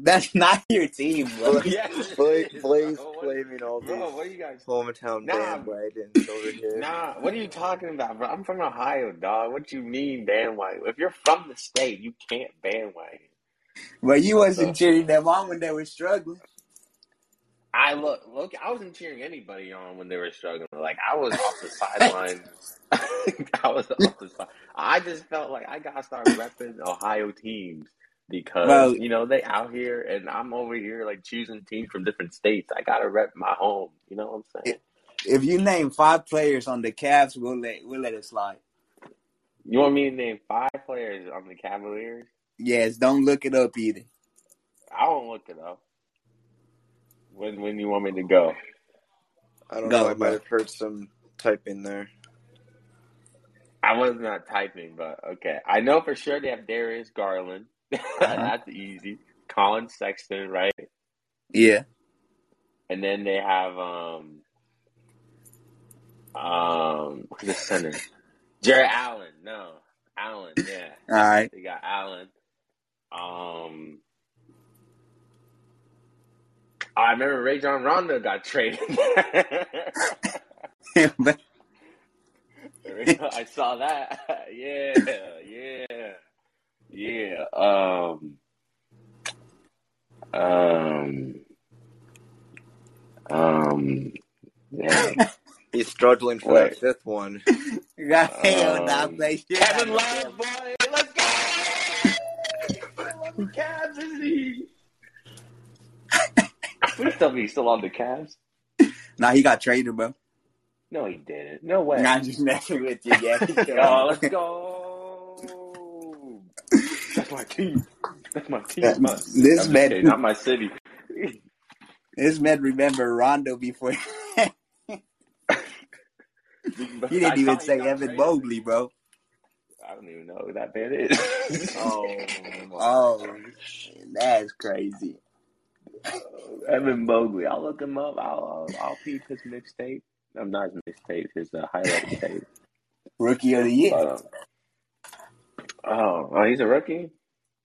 That's not your team, bro. yeah. Blaze, Blaze Bro, what- all these Bro, what are you guys? hometown Nah. bandwagons over here. Nah, what are you talking about, bro? I'm from Ohio, dog. What you mean bandwagon? If you're from the state, you can't bandwagon. But you wasn't cheering them on when they were struggling. I look, look. I wasn't cheering anybody on when they were struggling. Like I was off the sideline. I was off the side. I just felt like I gotta start repping Ohio teams because Well- you know they out here and I'm over here like choosing teams from different states. I gotta rep my home. You know what I'm saying? if you name five players on the Cavs, we'll let we'll let it slide. You want me to name five players on the Cavaliers? Yes, don't look it up either. I won't look it up. When when you want me to go? I don't Go, know. I might have heard some typing there. I was not typing, but okay. I know for sure they have Darius Garland. That's easy. Collin Sexton, right? Yeah. And then they have um um the center? Jarrett Allen. No. Allen, yeah. All right. They got Allen. Um I remember Rajon Rondo got traded. I saw that. Yeah, yeah, yeah. Um, um, um. Yeah. He's struggling for Wait. that fifth one. Got hell nah, Um, play shit. Kevin Love, boy, let's go! On the Cavs, isn't he? Please tell me he's still on the Cavs. Nah, he got traded, bro. No, he didn't. No way. Nah, I'm just messing with you. Yeah. Oh, let's go! That's my team. That's my team. That- My- this I'm man- kidding, not my city. this man remember Rondo before. He He didn't even say Evan Mobley, bro. I don't even know who that man is. Oh, Oh, that's crazy. Evan Mobley. I'll look him up. I'll I'll, I'll peep his mixtape. I'm not his mixtape. His uh, highlight tape. Rookie of the year. But, um, oh, oh, he's a rookie.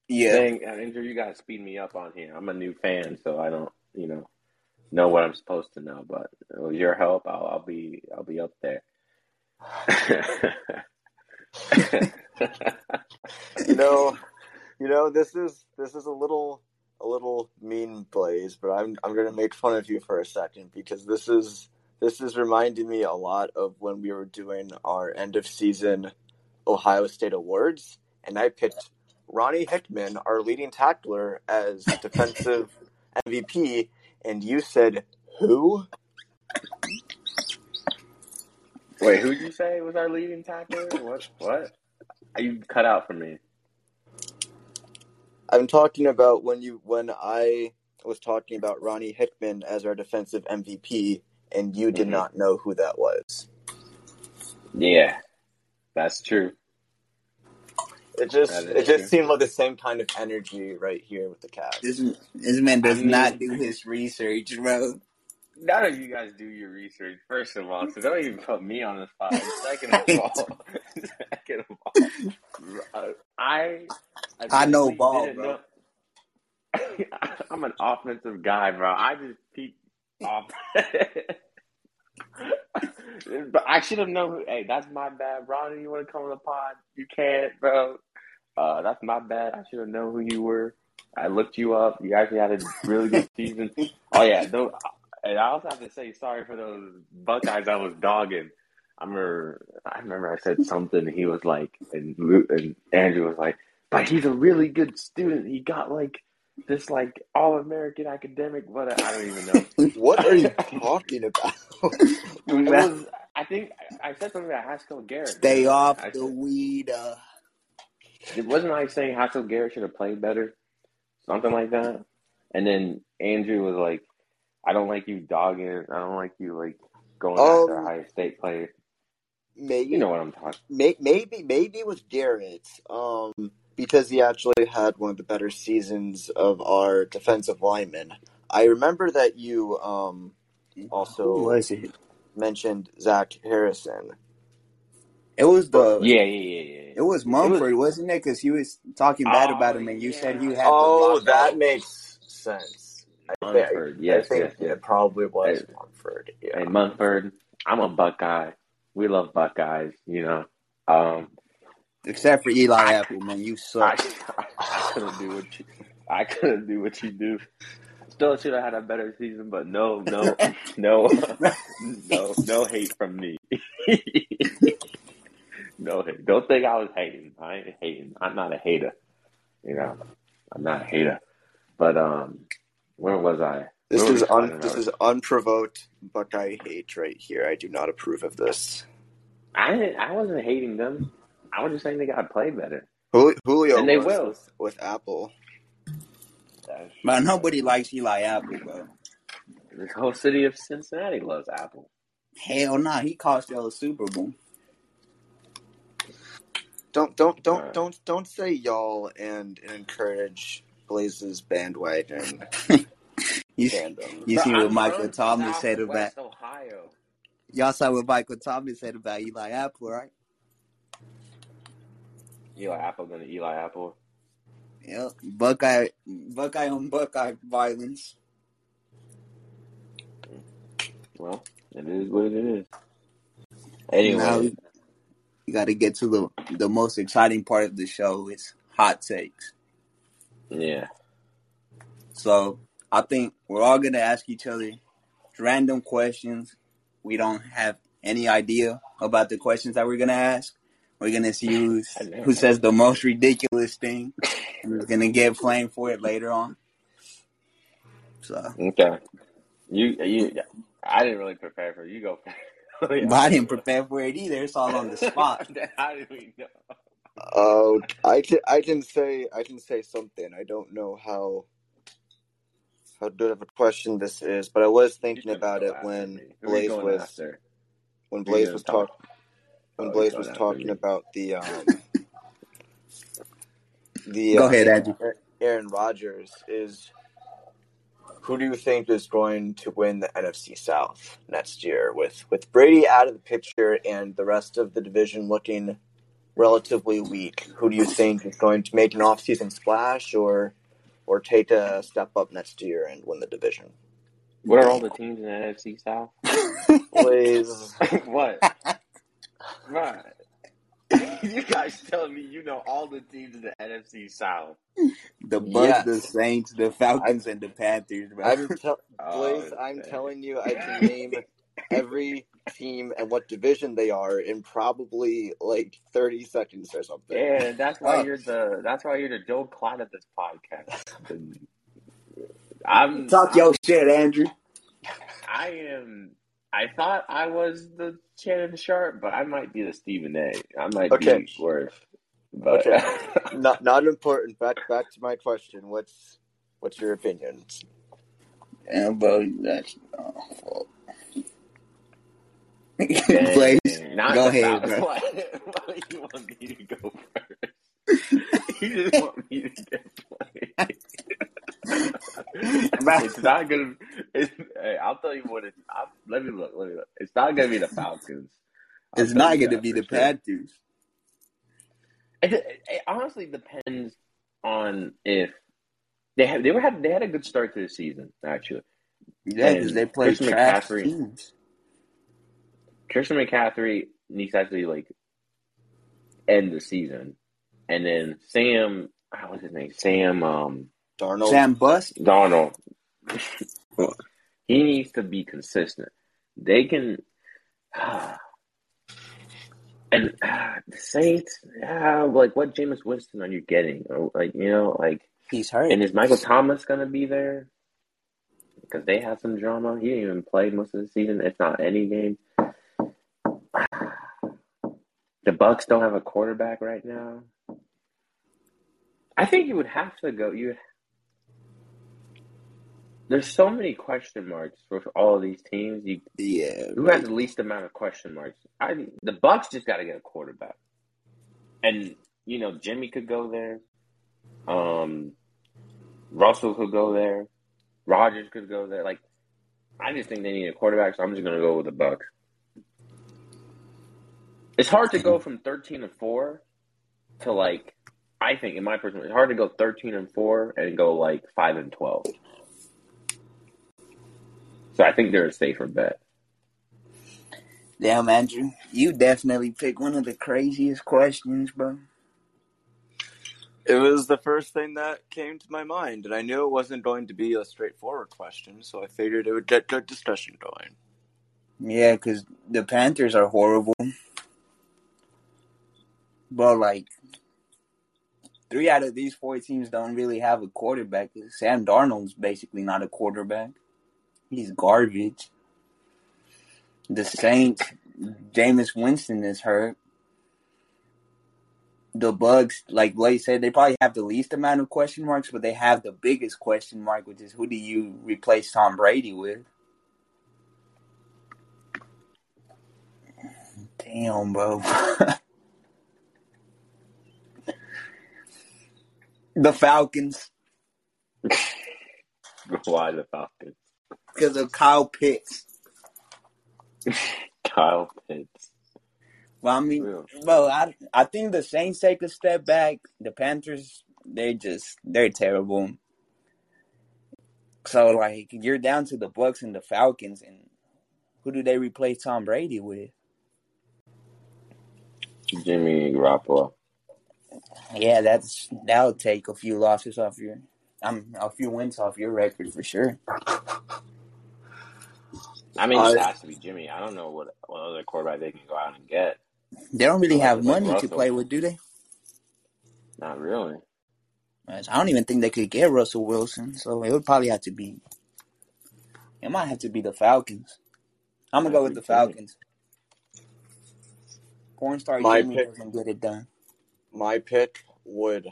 Yeah. Dang, uh, Andrew, you gotta speed me up on here. I'm a new fan, so I don't, you know, know what I'm supposed to know. But with your help, I'll, I'll be, I'll be up there. you know, you know, this is this is a little a little mean, Blaze, but I'm I'm gonna make fun of you for a second because this is this is reminding me a lot of when we were doing our end of season Ohio State awards, and I picked Ronnie Hickman, our leading tackler, as defensive MVP, and you said who? Wait, who'd you say was our leading tackler? What? What? You cut out for me. I'm talking about when you when I was talking about Ronnie Hickman as our defensive MVP, and you did Mhm. not know who that was. Yeah, that's true. It just That is it just true. seemed like the same kind of energy right here with the Cavs. This this man does I mean- not do his research, bro. None of you guys do your research, first of all, so don't even put me on the spot. Second of all, second of all, uh, I I know really ball, bro. know- I'm an offensive guy, bro. I just peek off. But I should have known. Who, hey, that's my bad, Ronnie. You want to come on the pod? You can't, bro. Uh, that's my bad. I should have known who you were. I looked you up. You actually had a really good season. Oh yeah, no, and I also have to say sorry for those Buckeyes I was dogging. I remember, I remember I said something. He was like, and and Andrew was like, but he's a really good student. He got like this like all American academic. What I don't even know. What are you talking about? Was. I think I said something about Haskell Garrett. Stay off I the weed. Uh, It wasn't I saying Haskell Garrett should have played better, something like that. And then Andrew was like, "I don't like you dogging. I don't like you like going after Um, Ohio State players. Maybe You know what I'm talking." may, maybe maybe it was Garrett, um, because he actually had one of the better seasons of our defensive linemen. I remember that you um, also who mentioned Zach Harrison. It was the. Yeah, yeah, yeah, yeah. It was Munford, was, not it? Because he was talking bad about him, and you Oh, said you had. Oh, the that makes sense. I, thi- Munford. Yes, I think yes, yes. it probably was Hey. Munford. Yeah. Hey, Munford, I'm a Buckeye. We love Buckeyes, you know. Um, Except for Eli Apple, man, you I, suck. I couldn't do what you, I couldn't do what you do. Still should have had a better season, but no, no, no, no, no hate from me. no hate. Don't think I was hating. I ain't hating. I'm not a hater. You know, I'm not a hater. But um, where was I? This is un, this is unprovoked Buckeye hate right here. I do not approve of this. I I wasn't hating them. I was just saying they got to play better. Julio And they was will. With, with Apple. But nobody likes Eli Apple, bro. This whole city of Cincinnati loves Apple. Hell nah, he cost y'all a Super Bowl. Don't don't don't Alright. don't don't say y'all and, and encourage Blaze's bandwagon You, fandom. you see Bro, what I'm Michael from Thomas said about Ohio. y'all saw what Michael Thomas said about Eli Apple, right? Eli Apple gonna Eli Apple. Yep. Buckeye Buckeye on Buckeye violence. Well, it is what it is. Anyway, Now we, we gotta get to the the most exciting part of the show. It's hot takes. yeah. So I think we're all gonna ask each other random questions. We don't have any idea about the questions that we're gonna ask. We're gonna see who's, who says the most ridiculous thing. Who's gonna get flamed for it later on. So, Okay. You you. I didn't really prepare for it. you. Go. but I didn't prepare for it either. It's all on the spot. How did we know? Oh, I can I can say I can say something. I don't know how how good of a question this is, but I was thinking about it when me. Who are you Blaze was after? when Blaze was talk- talk when Oh, Blaze was talking about the um the Go uh, ahead, Andrew. Aaron Rodgers is who do you think is going to win the NFC South next year with with Brady out of the picture and the rest of the division looking relatively weak? Who do you think is going to make an offseason splash or or take a step up next year and win the division? What are all the teams in the NFC South? Blaze, what? Right. you guys telling me you know all the teams in the NFC South? The Bucks, Yes. the Saints, the Falcons, and the Panthers, bro. I'm tell Oh, Blaze, I'm man. telling you, I can name every team and what division they are in probably like 30 seconds or something. Yeah, that's why Oh. you're the that's why you're the Joe Clyde of this podcast. I'm Talk your shit, Andrew. I am. I thought I was the Shannon Sharpe, but I might be the Stephen A. I might Okay. be worse. But Okay. Not not important. Back back to my question. What's what's your opinion? Yeah, bro, that's fuck. Dang, Blaze, not go ahead, bro. Why, why do you want me to go first? you just want me to get played. it's not gonna. It's, hey, I'll tell you what. It's. I'll, let me look. Let me look. It's not gonna be the Falcons. I'll It's not to be the sure. Panthers. It, it, it honestly depends on if they have. They were had. They had a good start to the season. Actually, Yeah, because they play Christian trash McCaffrey- teams. Christian McCaffrey needs to actually like end the season, and then Sam. How was his name? Sam. Um. Darnold. Sam Bust. Donald. he needs to be consistent. They can, and uh, the Saints, uh, like what Jameis Winston are you getting? Or, Like you know, like He's hurt. and is Michael Thomas gonna be there? Because they have some drama. He didn't even play most of the season. It's not any game. The Bucks don't have a quarterback right now. I think you would have to go. You there's so many question marks for all of these teams. You yeah. who has the least amount of question marks? I the Bucks just got to get a quarterback, and you know Jimmy could go there. Um, Russell could go there. Rodgers could go there. Like, I just think they need a quarterback, so I'm just gonna go with the Bucks. It's hard to go from 13 and four to like. I think, in my personal, it's hard to go 13 and four and go like five and 12. So I think they're a safer bet. Damn, Andrew, you definitely picked one of the craziest questions, bro. It was the first thing that came to my mind, and I knew it wasn't going to be a straightforward question, so I figured it would get good discussion going. Yeah, because the Panthers are horrible. But, like, three out of these four teams don't really have a quarterback. Sam Darnold's basically not a quarterback. He's garbage. The Saints, Jameis Winston is hurt. The Bucks, like Blake said, they probably have the least amount of question marks, but they have the biggest question mark, which is who do you replace Tom Brady with? Damn, bro. the Falcons. Why the Falcons? Because of Kyle Pitts. Kyle Pitts. Well, I mean, Real. bro, I I think the Saints take a step back. The Panthers, they just they're terrible. So like you're down to the Bucks and the Falcons, and who do they replace Tom Brady with? Jimmy Garoppolo. Yeah, that's that'll take a few losses off your, um, a few wins off your record for sure. I mean, Uh, it has to be Jimmy. I don't know what, what other quarterback they can go out and get. They don't really have Like money to play with, do they? Not really. I don't even think they could get Russell Wilson, so it would probably have to be. It might have to be the Falcons. I'm gonna go with the Falcons. Pornstar My Jimmy pick- doesn't get it done. My pick would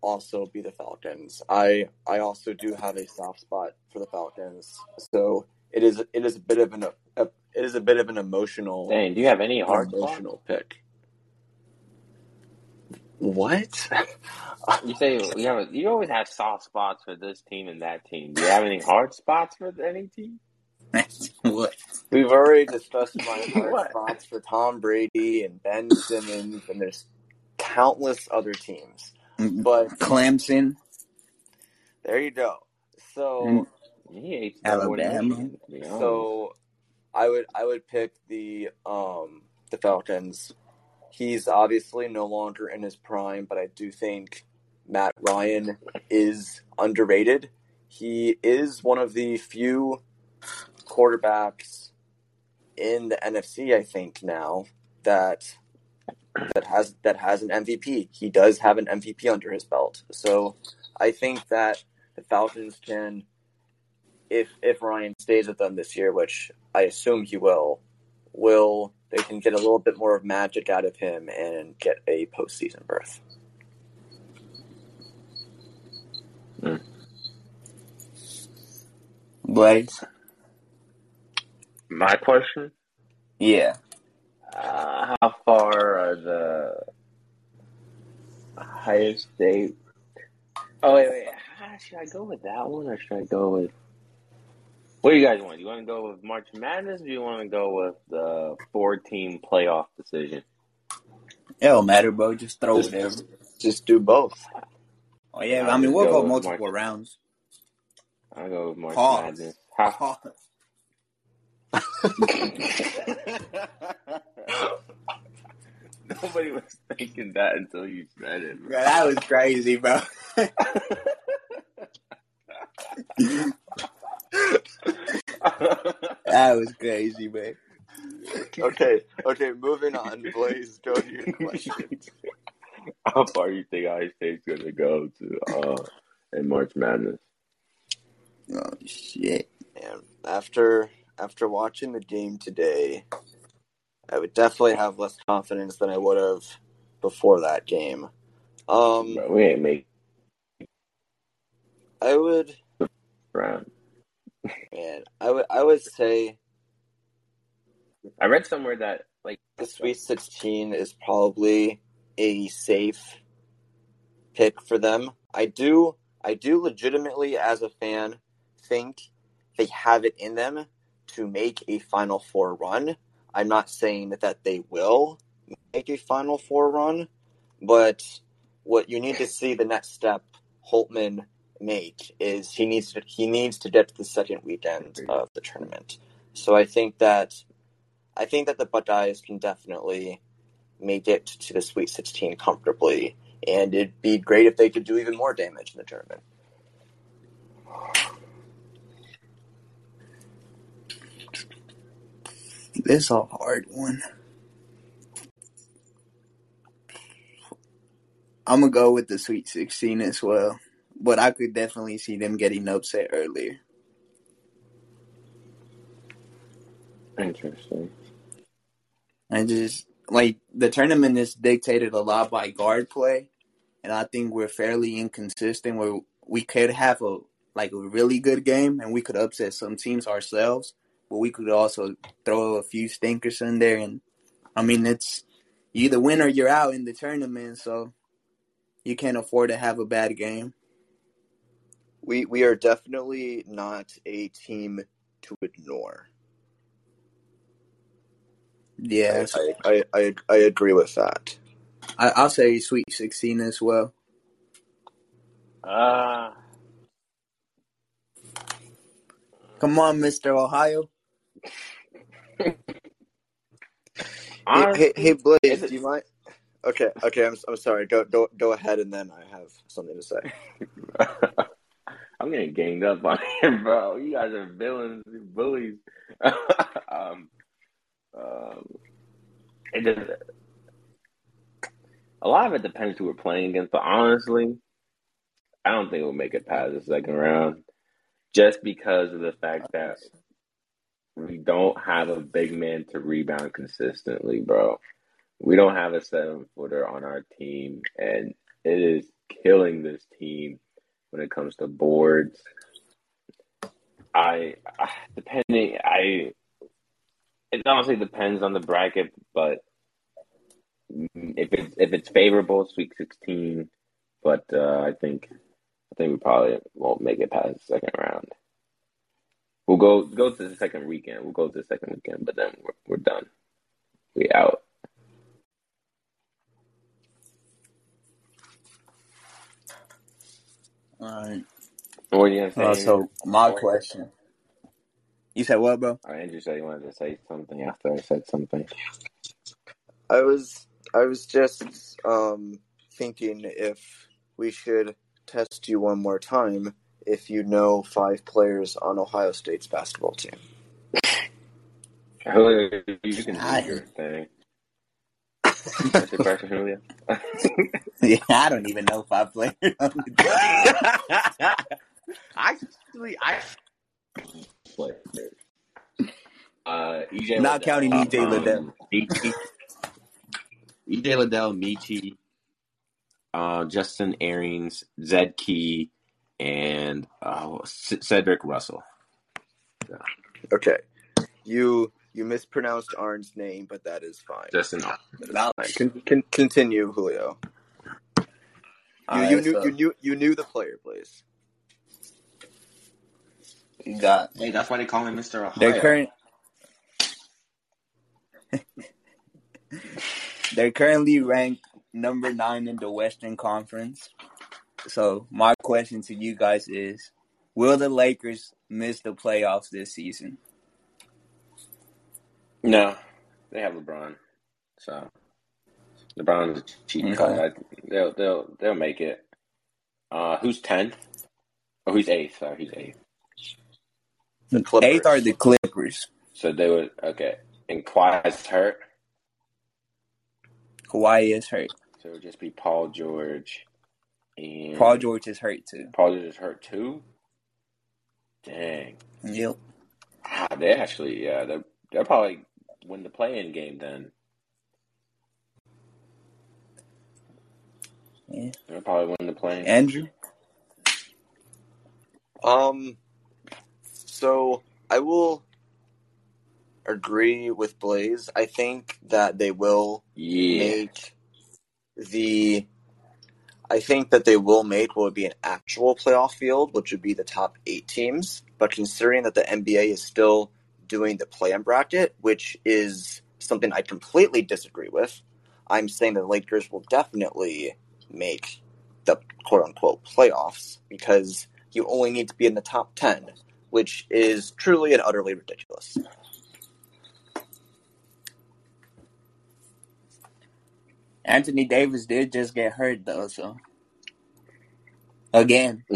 also be the Falcons. I I also do have a soft spot for the Falcons, so it is it is a bit of an a, it is a bit of an emotional Dang, do you have any hard emotional pick. What? You say you have a, you always have soft spots for this team and that team. Do you have any hard spots for any team? what? We've already discussed my hard spots for Tom Brady and Ben Simmons, and there's countless other teams. But Clemson. there you go. So. Mm. He hates Alabama. Michigan, to. So I would I would pick the um the Falcons. He's obviously no longer in his prime, but I do think Matt Ryan is underrated. He is one of the few quarterbacks in the NFC, I think now that that has that has an MVP. He does have an MVP under his belt. So I think that the Falcons can if if Ryan stays with them this year, which I assume he will, will they can get a little bit more of magic out of him and get a postseason berth. Blaze. my question: Yeah. uh, How far are the Ohio State? Oh wait, wait. How, should I go with that one, or should I go with? What do you guys want? Do you want to go with March Madness, or do you want to go with the four-team playoff decision? It don't matter, bro. Just throw Just- whatever. Just do both. Oh yeah, I'll I mean we'll go go multiple March. rounds. I'll go with March Pause. Madness. How, Nobody was thinking that until you said it. Bro, that was crazy, bro. that was crazy, man. Okay, okay, moving on. Blaze, go to your question. How far do you think Ohio State's gonna go to uh, in March Madness? Oh shit. And after after watching the game today, I would definitely have less confidence than I would have before that game. Um, Bro, we ain't make I would, round. Man, I would, I would say I read somewhere that like the Sweet 16 is probably a safe pick for them. I do I do legitimately as a fan think they have it in them to make a final four run. I'm not saying that, that they will make a final four run, but what you need to see the next step Holtmann make is he needs to he needs to get to the second weekend of the tournament. So I think that I think that the Buckeyes can definitely make it to the Sweet 16 comfortably, and it'd be great if they could do even more damage in the tournament. This is a hard one. I'm gonna go with the Sweet 16 as well, but I could definitely see them getting upset earlier. Interesting. And just like the tournament is dictated a lot by guard play, and I think we're fairly inconsistent. Where we could have a like a really good game, and we could upset some teams ourselves, but we could also throw a few stinkers in there. And I mean, it's you either win or you're out in the tournament, so you can't afford to have a bad game. We we are definitely not a team to ignore. Yeah, I, I, I, I agree with that. I, I'll say Sweet 16 as well. Uh, Come on, Mr. Ohio. Hey, hey, hey Blaze, is do you mind? Okay, okay, I'm, I'm sorry. Go, go, go ahead, and then I have something to say. I'm getting ganged up on here, bro. You guys are villains, bullies. um, um, it just, a lot of it depends who we're playing against, but honestly, I don't think we'll make it past the second round just because of the fact that we don't have a big man to rebound consistently, bro. We don't have a seven footer on our team, and it is killing this team when it comes to boards. I, depending, I it honestly depends on the bracket, but if it's if it's favorable, Sweet Sixteen. But uh, I think I think we probably won't make it past the second round. We'll go go to the second weekend. We'll go to the second weekend, but then we're we're done. We out. Right. What are you gonna say? Uh, Andrew? so my question. You said what, bro? Uh, Andrew said he wanted to say something after I said something. I was, I was just um, thinking if we should test you one more time if you know five players on Ohio State's basketball team. Julio, you can I- do your thing. That's your question, Julio. Yeah, I don't even know if I play. Actually, I play. Uh, EJ Not counting EJ um, Liddell. Meechie, EJ Liddell, Meechie, uh, Justin Aarons, Zed Key, and uh, C- Cedric Russell. Okay, you you mispronounced Arn's name, but that is fine. Justin. That is fine. Con- con- continue, Julio. You, All you knew so you knew you knew the player, please. you got Hey, that's why they call him Mr. Ohio. their current. They're currently ranked number nine in the Western Conference. So my question to you guys is: Will the Lakers miss the playoffs this season? No, they have LeBron. So LeBron's a cheat Okay. code. They'll they'll they'll make it. Uh, who's tenth? Oh, who's eighth? Sorry, who's eighth? The Clippers. Eighth are the Clippers. So they would okay. And Kawhi's hurt, Kawhi is hurt. so it would just be Paul George and Paul George is hurt too. Paul George is hurt too. Dang, Yep. ah, they actually yeah they they'll probably win the play-in game then. Yeah. They'll probably win the play-in. Andrew. Um, so I will agree with Blaze. I think that they will Yeah, make the. I think that they will make what would be an actual playoff field, which would be the top eight teams. But considering that the NBA is still doing the play-in bracket, which is something I completely disagree with, I'm saying the Lakers will definitely make the quote-unquote playoffs because you only need to be in the top 10, which is truly and utterly ridiculous. Anthony Davis did just get hurt though, so again.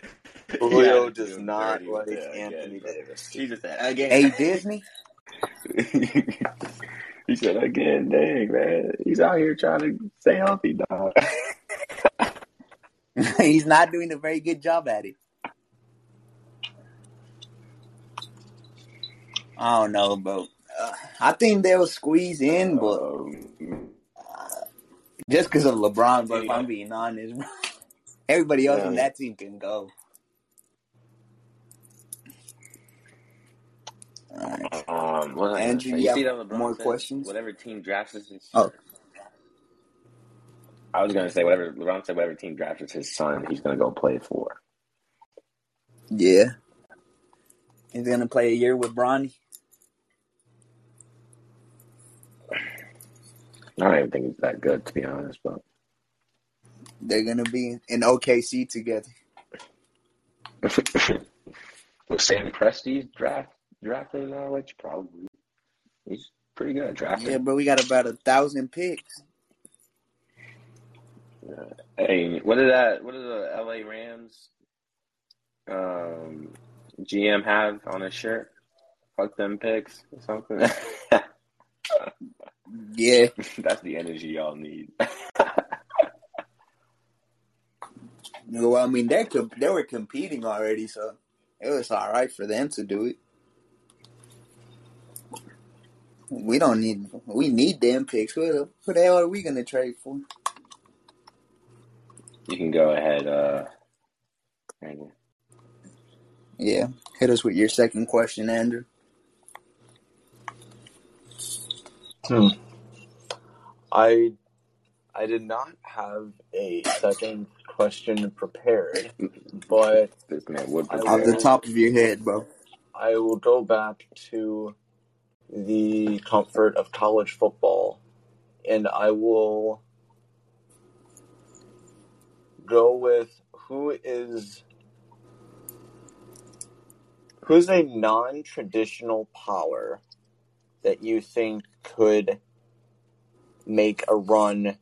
Julio Yeah, does not like with that Anthony again, bro. Davis. He just said again. Hey Disney. he said again, dang man, he's out here trying to stay healthy, dog. He's not doing a very good job at it. I don't know, but uh, I think they'll squeeze in, but Um, just because of LeBron. But if I'm being honest, bro, everybody else on that team can go. Right. um, what was I gonna Andrew, you see that LeBron more questions? Whatever team drafts his, Oh. I was gonna say whatever LeBron said. Whatever team drafts his son, he's gonna go play for. Yeah. He's gonna play a year with Bronny. I don't even think he's that good, to be honest. But They're gonna be in OKC together. was Sam Presti draft in Norwich? Probably. He's pretty good at drafting. Yeah, but we got about a thousand picks. Hey, what did that? What did the L.A. Rams um, GM have on his shirt? Fuck them picks or something. Yeah. That's the energy y'all need. Well, I mean, they they were competing already, so it was all right for them to do it. We don't need. We need them picks. Who the, who the hell are we gonna trade for? you can go ahead. Uh, hang on. Yeah, hit us with your second question, Andrew. Hmm. I I did not have a second question prepared, but this man would I Off the top of your head, bro. I will go back to the comfort of college football, and I will go with who is who's a non-traditional power that you think could make a run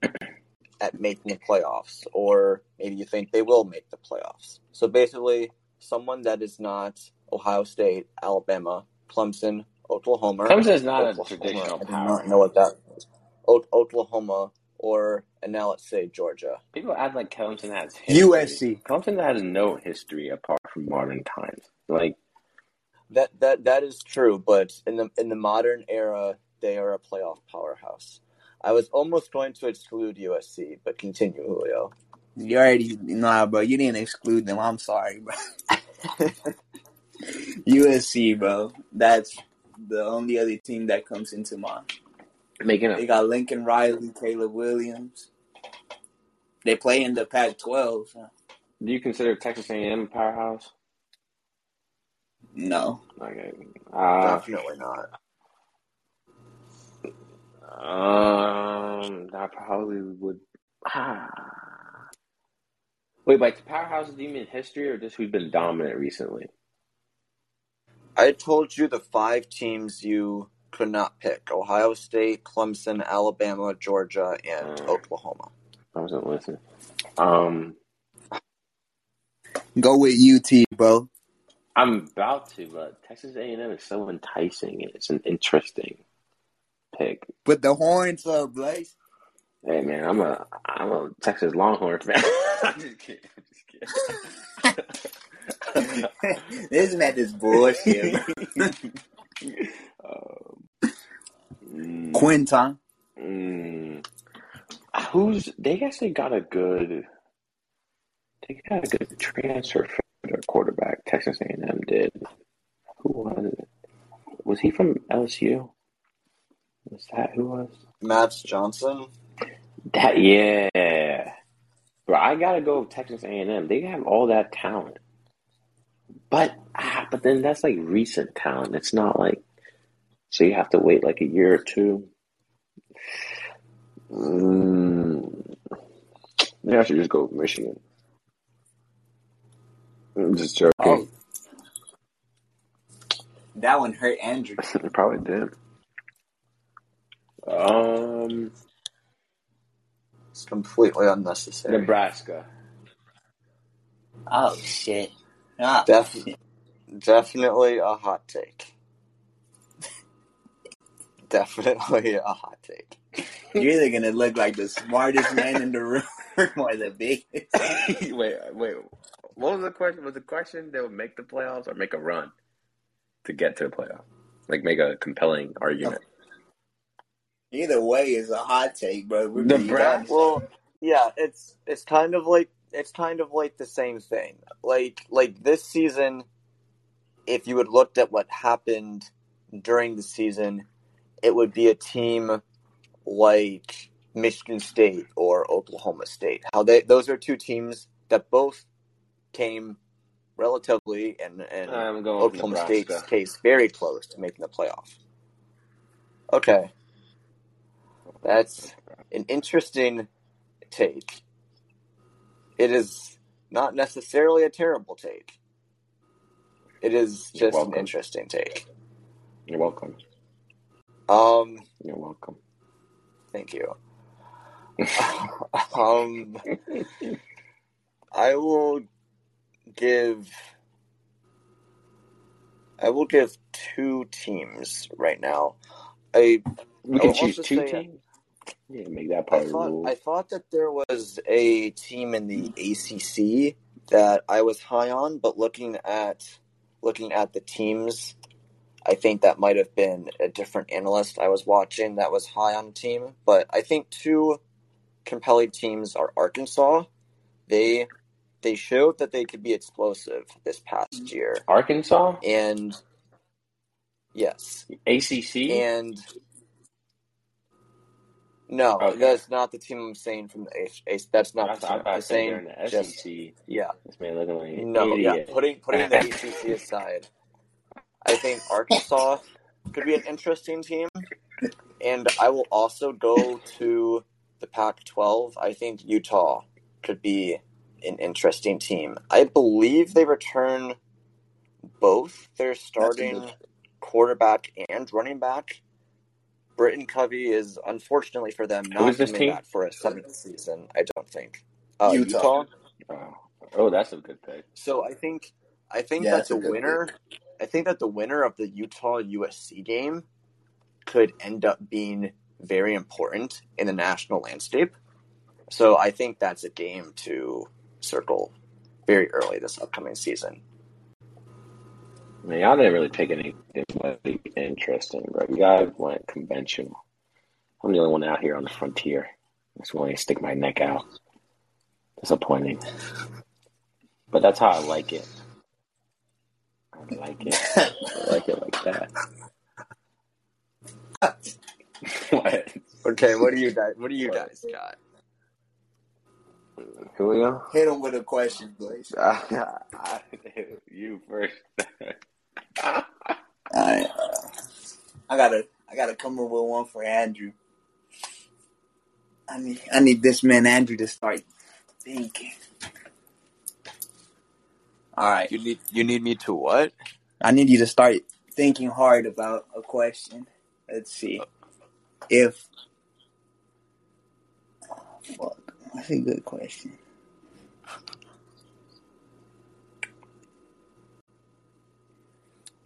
at making the playoffs, or maybe you think they will make the playoffs. So basically, someone that is not Ohio State, Alabama, Clemson, Oklahoma. Clemson is not a traditional I do power. not know what that is. O- Oklahoma, or and now let's say Georgia. People act like Clemson has history. USC. Clemson has no history apart from modern times. Like That that that is true, but in the in the modern era, they are a playoff powerhouse. I was almost going to exclude USC, but continue, Julio. You already nah, bro. You didn't exclude them. I'm sorry, bro. USC, bro. That's the only other team that comes into mind. making up. They got Lincoln Riley, Caleb Williams. They play in the Pac-12. huh? Do you consider Texas A&M a powerhouse? No, Okay. Uh, Definitely not. um, I probably would. Ah. Wait, by powerhouses, do you mean history or just who's been dominant recently? I told you the five teams you could not pick: Ohio State, Clemson, Alabama, Georgia, and. Oklahoma. I wasn't listening. Um, go with UT, bro. I'm about to, but Texas A&M is so enticing. It's an interesting pick. Put the horns up, Blaze. Hey man, I'm a I'm a Texas Longhorn fan. I'm just kidding. I'm just kidding. this man is bullshit. um, mm, Quinton. mm, who's they actually got a good they got a good transfer for their quarterback. Texas A&M did. Who was it? Was he from LSU? Was that who was? Max Johnson. That yeah, bro. I gotta go with Texas A and M. They have all that talent, but ah, but then that's like recent talent. It's not like so you have to wait like a year or two. Mm, maybe I should just go with Michigan. I'm just joking. Oh, that one hurt Andrew. It probably did. Um, It's completely unnecessary. Nebraska. Oh shit. Ah, Def- definitely a hot take. definitely a hot take. you're either gonna look like the smartest man in the room or the biggest. wait, wait. What was the question? Was the question they would make the playoffs or make a run to get to the playoffs? Like make a compelling argument. Either way is a hot take, bro. We're being Nebraska- Well, yeah, it's it's kind of like it's kind of like the same thing. Like like this season, if you had looked at what happened during the season, it would be a team like Michigan State or Oklahoma State. How they those are two teams that both came relatively and and I'm going with Oklahoma. State's case very close to making the playoff. Okay. That's an interesting take. It is not necessarily a terrible take. It is just an interesting take. You're welcome. Um, You're welcome. thank you. um, I will give. I will give two teams right now. I We I can choose two teams. Yeah, make that part I thought rule. I thought that there was a team in the ACC that I was high on, but looking at looking at the teams, I think that might have been a different analyst I was watching that was high on the team. But I think two compelling teams are Arkansas. They they showed that they could be explosive this past year, Arkansas, and yes, ACC. and no, Okay. that's not the team I'm saying from the H. That's I not the thought team. I I'm thought they were saying the just SEC. yeah, This man looking like an no, yeah. Putting putting the ACC aside, I think Arkansas could be an interesting team, and I will also go to the Pac-12. I think Utah could be an interesting team. I believe they return both their starting quarterback and running back. Britton Covey is unfortunately for them not is coming team? back for a seventh season. I don't think. Uh, Utah. Utah. Oh. oh, that's a good pick. So I think I think Yeah, that that's a the good winner I think that the winner of the Utah USC game could end up being very important in the national landscape. So I think that's a game to circle very early this upcoming season. Man, y'all didn't really pick anything really interesting, bro. You guys went conventional. I'm the only one out here on the frontier. Just willing to stick my neck out. Disappointing. But that's how I like it. I like it. I like it like that. what? Okay, what do you guys what do you guys got? Julio? Hit him with a question, please. you first. I, uh, I gotta, I gotta come up with one for Andrew. I need, I need this man Andrew to start thinking. All right, You need you need me to what? I need you to start thinking hard about a question. Let's see if. Oh, fuck, that's a good question.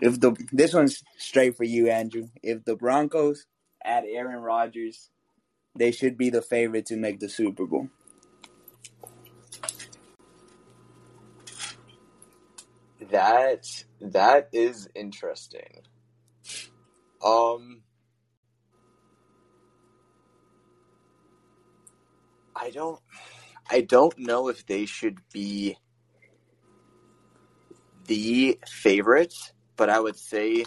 If the this one's straight for you, Andrew. If the Broncos add Aaron Rodgers, they should be the favorite to make the Super Bowl. That that is interesting. Um I don't I don't know if they should be the favorites, but I would say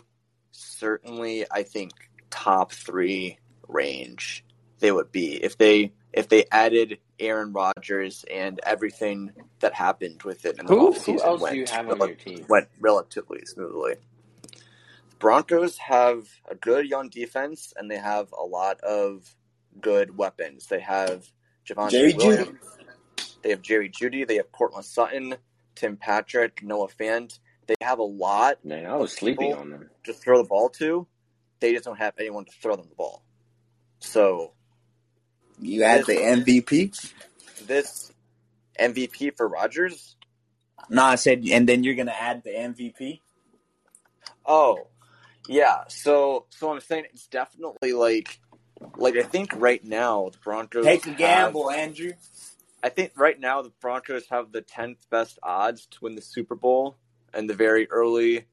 certainly I think top 3 range they would be if they if they added Aaron Rodgers and everything that happened with it in the Who, offseason who else went do you have on rel- your team? went relatively smoothly. Broncos have a good young defense and they have a lot of good weapons. They have Javonte Jerry Williams, Jeudy. they have Jerry Jeudy, they have Courtland Sutton, Tim Patrick, Noah Fant. They have a lot Man, I was sleeping on them. to throw the ball to. They just don't have anyone to throw them the ball. So You add the MVP. this MVP for Rodgers. No, I said, and then you're gonna add the MVP. Oh, yeah. So, so I'm saying it's definitely like, like I think right now the Broncos Take a have- gamble, Andrew. I think right now the Broncos have the tenth best odds to win the Super Bowl and the very early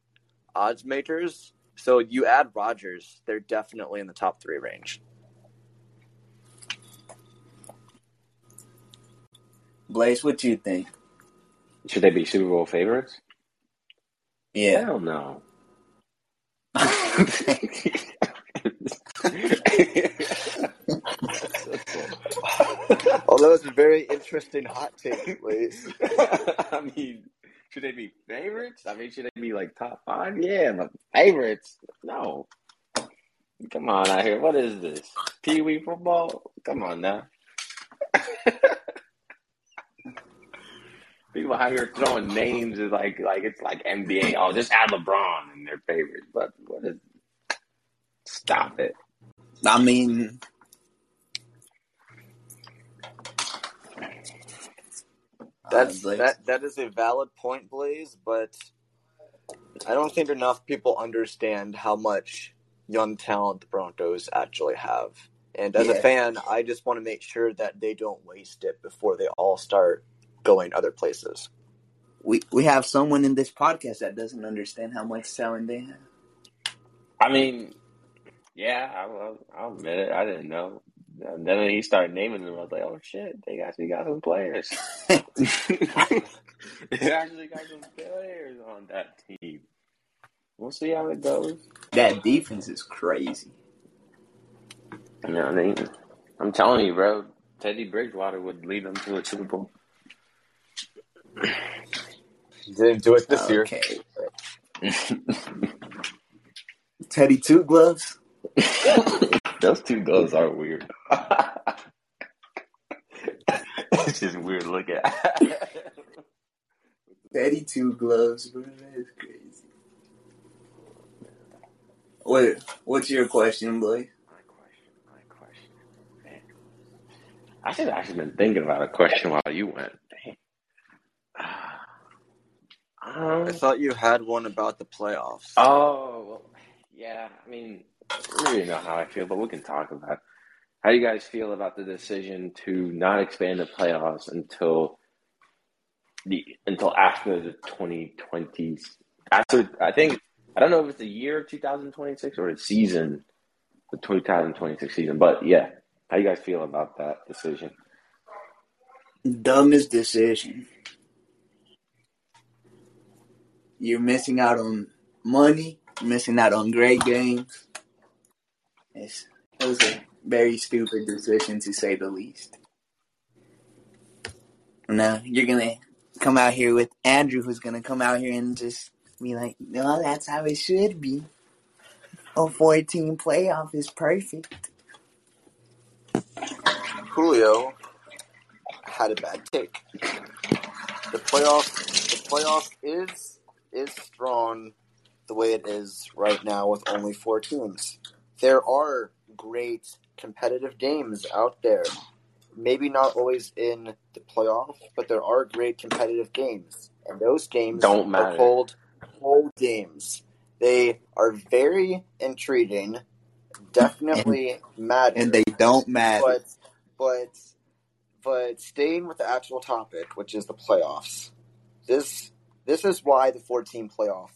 odds makers. So you add Rodgers, they're definitely in the top three range. Blaze, what do you think? Should they be Super Bowl favorites? Yeah. Hell no. Although it's a very interesting hot take, please. I mean, should they be favorites? I mean, should they be like top five? Yeah, but favorites? No. Come on out here. What is this? Pee wee football? Come on now. People out here throwing names is like like it's like NBA. Oh, just add LeBron in their favorites. But what is? Stop it. I mean, That's um, Blaze. that that is a valid point, Blaze, but I don't think enough people understand how much young talent the Broncos actually have. And as a fan, I just want to make sure that they don't waste it before they all start going other places. we we have someone in this podcast that doesn't understand how much talent they have. I mean, yeah, I'll, I'll admit it. I didn't know. And then he started naming them, I was like, oh shit, they actually got some players. they actually got some players on that team. We'll see how it goes. That defense is crazy. You know what I mean? I'm telling you, bro. Teddy Bridgewater would lead them to a Super Bowl. Didn't do it this year. Teddy two gloves. Those two gloves are weird. it's just weird to look at. Teddy two gloves, bro. That is crazy. What what's your question, boy? My question, my question. Man. I should have actually been thinking about a question while you went. Dang. Um, I thought you had one about the playoffs. oh, well, yeah. I mean, I don't really know how I feel, but we can talk about it. How do you guys feel about the decision to not expand the playoffs until the until after the 2020s? After I think I don't know if it's the year of 2026 or the season, the 2026 season. But yeah, how do you guys feel about that decision? Dumbest decision. You're missing out on money, missing out on great games. It's, it was a very stupid decision to say the least. No, you're gonna come out here with Andrew, who's gonna come out here and just be like, "No, that's how it should be. A 14 playoff is perfect." Julio had a bad take. The playoff, the playoff is is strong the way it is right now with only four teams. There are great competitive games out there. Maybe not always in the playoff, but there are great competitive games, and those games Don't are matter. called cold games. They are very intriguing, definitely matter And they don't matter. but but but staying with the actual topic, which is the playoffs, this this is why the four team playoff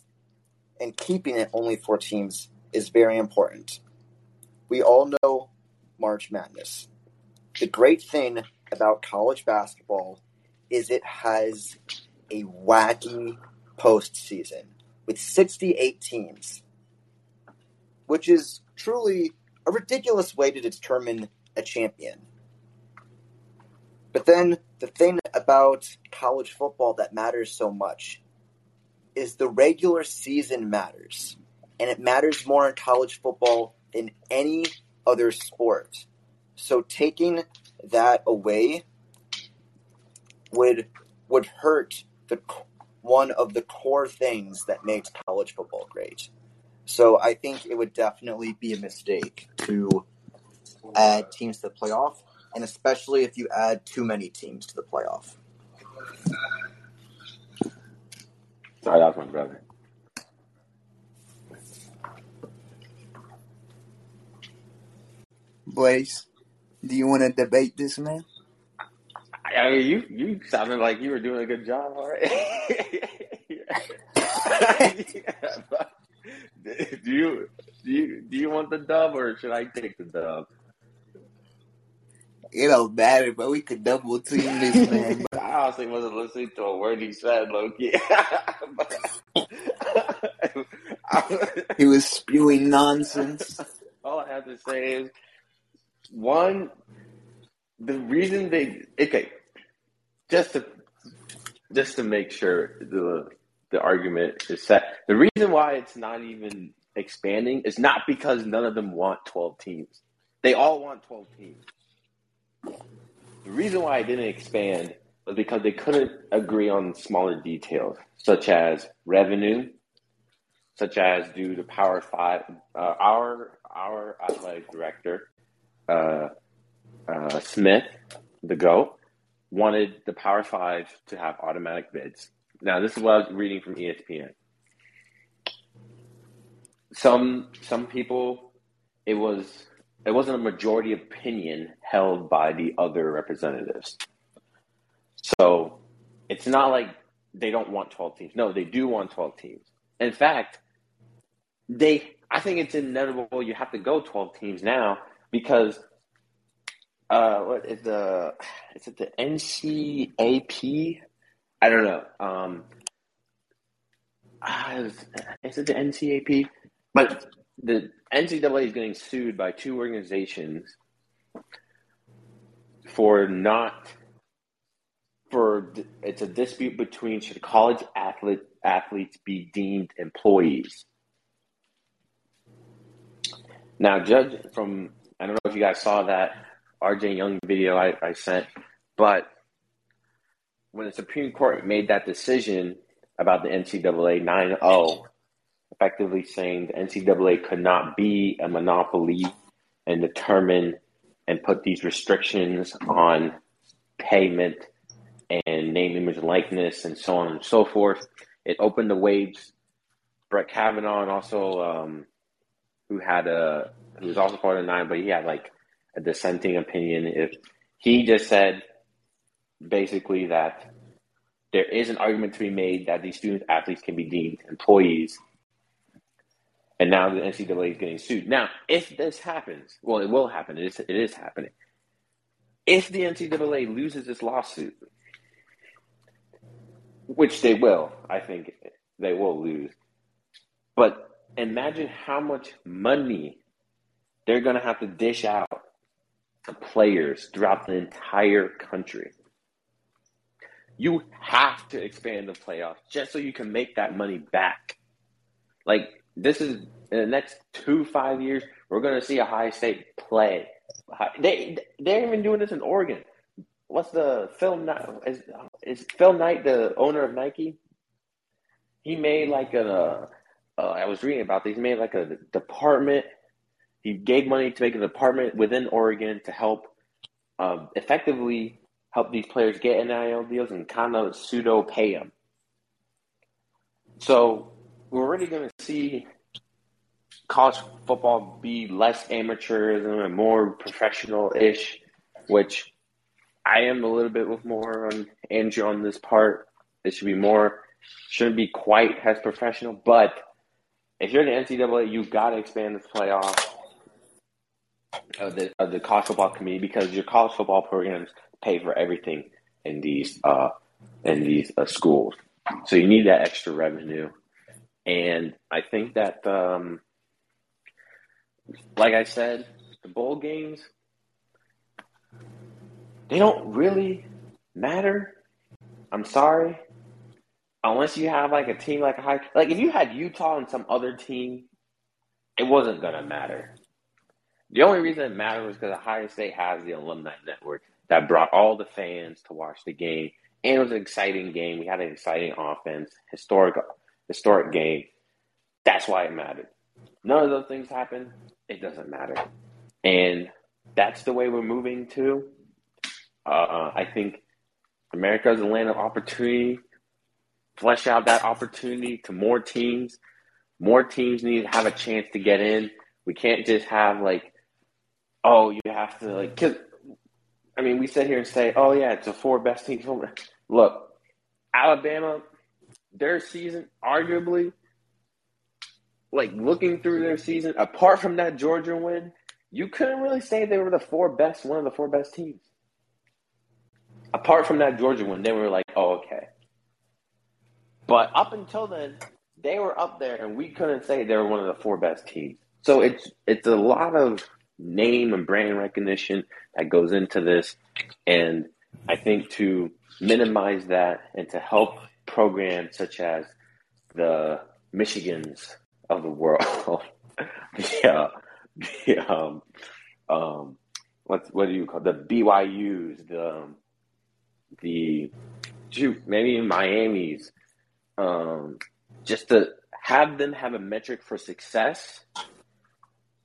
and keeping it only four teams is very important. We all know March Madness. The great thing about college basketball is it has a wacky postseason with 68 teams, which is truly a ridiculous way to determine a champion. But then the thing about college football that matters so much is the regular season matters. And it matters more in college football than any other sport. So taking that away would would hurt the one of the core things that makes college football great. So I think it would definitely be a mistake to add teams to the playoff, and especially if you add too many teams to the playoff. Sorry, that my brother. Blaze, do you want to debate this, man? I mean, you you sounded like you were doing a good job already. do you do you do you want the dub or should I take the dub? It don't matter, but we could double team this man. I honestly wasn't listening to a word he said, Loki. he was spewing nonsense. All I have to say is one the reason they okay just to just to make sure the the argument is set. The reason why it's not even expanding is not because none of them want 12 teams. They all want 12 teams. The reason why it didn't expand was because they couldn't agree on smaller details, such as revenue, such as due to Power Five. Uh, our our athletic director, uh, uh, Smith, the GOAT, wanted the Power Five to have automatic bids. Now, this is what I was reading from ESPN. Some some people, it was it wasn't a majority opinion held by the other representatives. So it's not like they don't want 12 teams. No, they do want 12 teams. In fact, they I think it's inevitable you have to go 12 teams now because uh what is the is it the NCAP? I don't know. Um uh, is it the NCAP? But the NCAA is getting sued by two organizations for not for it's a dispute between should college athlete athletes be deemed employees. Now, judge from I don't know if you guys saw that RJ Young video I, I sent, but when the Supreme Court made that decision about the NCAA 9 0, effectively saying the NCAA could not be a monopoly and determine and put these restrictions on payment and name, image, and likeness, and so on and so forth. It opened the waves. Brett Kavanaugh, and also um, who had a who was also part of the nine, but he had like a dissenting opinion. If he just said basically that there is an argument to be made that these student athletes can be deemed employees and now the NCAA is getting sued. Now, if this happens, well, it will happen. It is, it is happening. If the NCAA loses this lawsuit, which they will, I think they will lose. But imagine how much money they're going to have to dish out to players throughout the entire country. You have to expand the playoffs just so you can make that money back. Like, this is in the next two five years, we're going to see a high state play. They they're even doing this in Oregon. What's the Phil Knight? Is, is Phil Knight the owner of Nike? He made like a. Uh, I was reading about this. He made like a department. He gave money to make a department within Oregon to help um, effectively help these players get NIL deals and kind of pseudo pay them. So we're already going to see college football be less amateurism and more professional ish, which I am a little bit with more on Andrew on this part. It should be more, shouldn't be quite as professional. But if you're the NCAA, you've got to expand the playoff of the, of the college football committee because your college football programs pay for everything in these uh, in these uh, schools. So you need that extra revenue. And I think that, um, like I said, the bowl games, they don't really matter. I'm sorry. Unless you have like a team like a high, like if you had Utah and some other team, it wasn't to matter. The only reason it mattered was because Ohio State has the alumni network that brought all the fans to watch the game. And it was an exciting game. We had an exciting offense, historic historic game. That's why it mattered. None of those things happen. It doesn't matter. And that's the way we're moving to. Uh, I think America is a land of opportunity. Flesh out that opportunity to more teams. More teams need to have a chance to get in. We can't just have like, oh, you have to like. Cause, I mean, we sit here and say, oh yeah, it's the four best teams. Look, Alabama, their season, arguably, like looking through their season, apart from that Georgia win, you couldn't really say they were the four best, one of the four best teams. Apart from that Georgia win, they were like, oh, okay. But up until then, they were up there, and we couldn't say they were one of the four best teams. So it's it's a lot of name and brand recognition that goes into this, and I think to minimize that and to help programs such as the Michigans of the world, yeah, the, um, um, what what do you call it? the BYU's, the um, the shoot, maybe Miami's, um, just to have them have a metric for success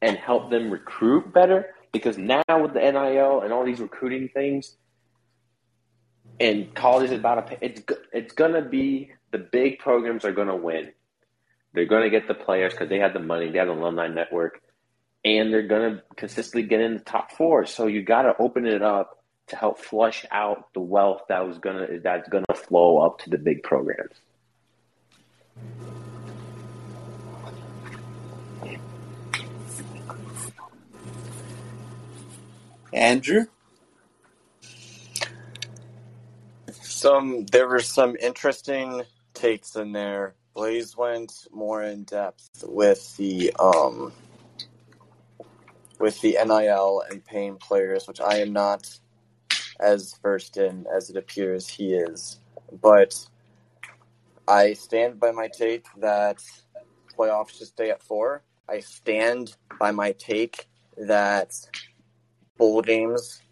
and help them recruit better. Because now with the NIL and all these recruiting things, and college is about a, it's it's gonna be the big programs are gonna win. They're gonna get the players because they have the money, they have the alumni network, and they're gonna consistently get in the top four. So you got to open it up to help flush out the wealth that was gonna that's gonna flow up to the big programs. Andrew? Some there were some interesting takes in there. Blaze went more in depth with the um with the NIL and paying players, which I am not as versed in as it appears he is. But I stand by my take that playoffs should stay at four. I stand by my take that bowl games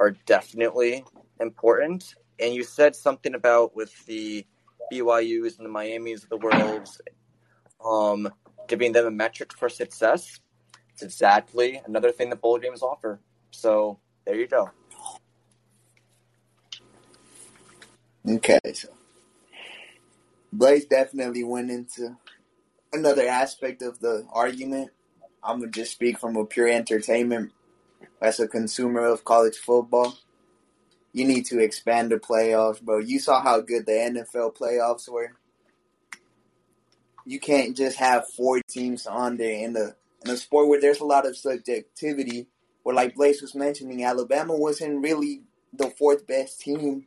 are definitely important. And you said something about with the BYU's and the Miami's of the world, um, giving them a metric for success. It's exactly another thing that bowl games offer. So there you go. Okay, so Blaze definitely went into another aspect of the argument. I'm gonna just speak from a pure entertainment as a consumer of college football. You need to expand the playoffs, bro. You saw how good the NFL playoffs were. You can't just have four teams on there in the in a sport where there's a lot of subjectivity. Where, like Blaze was mentioning, Alabama wasn't really the fourth best team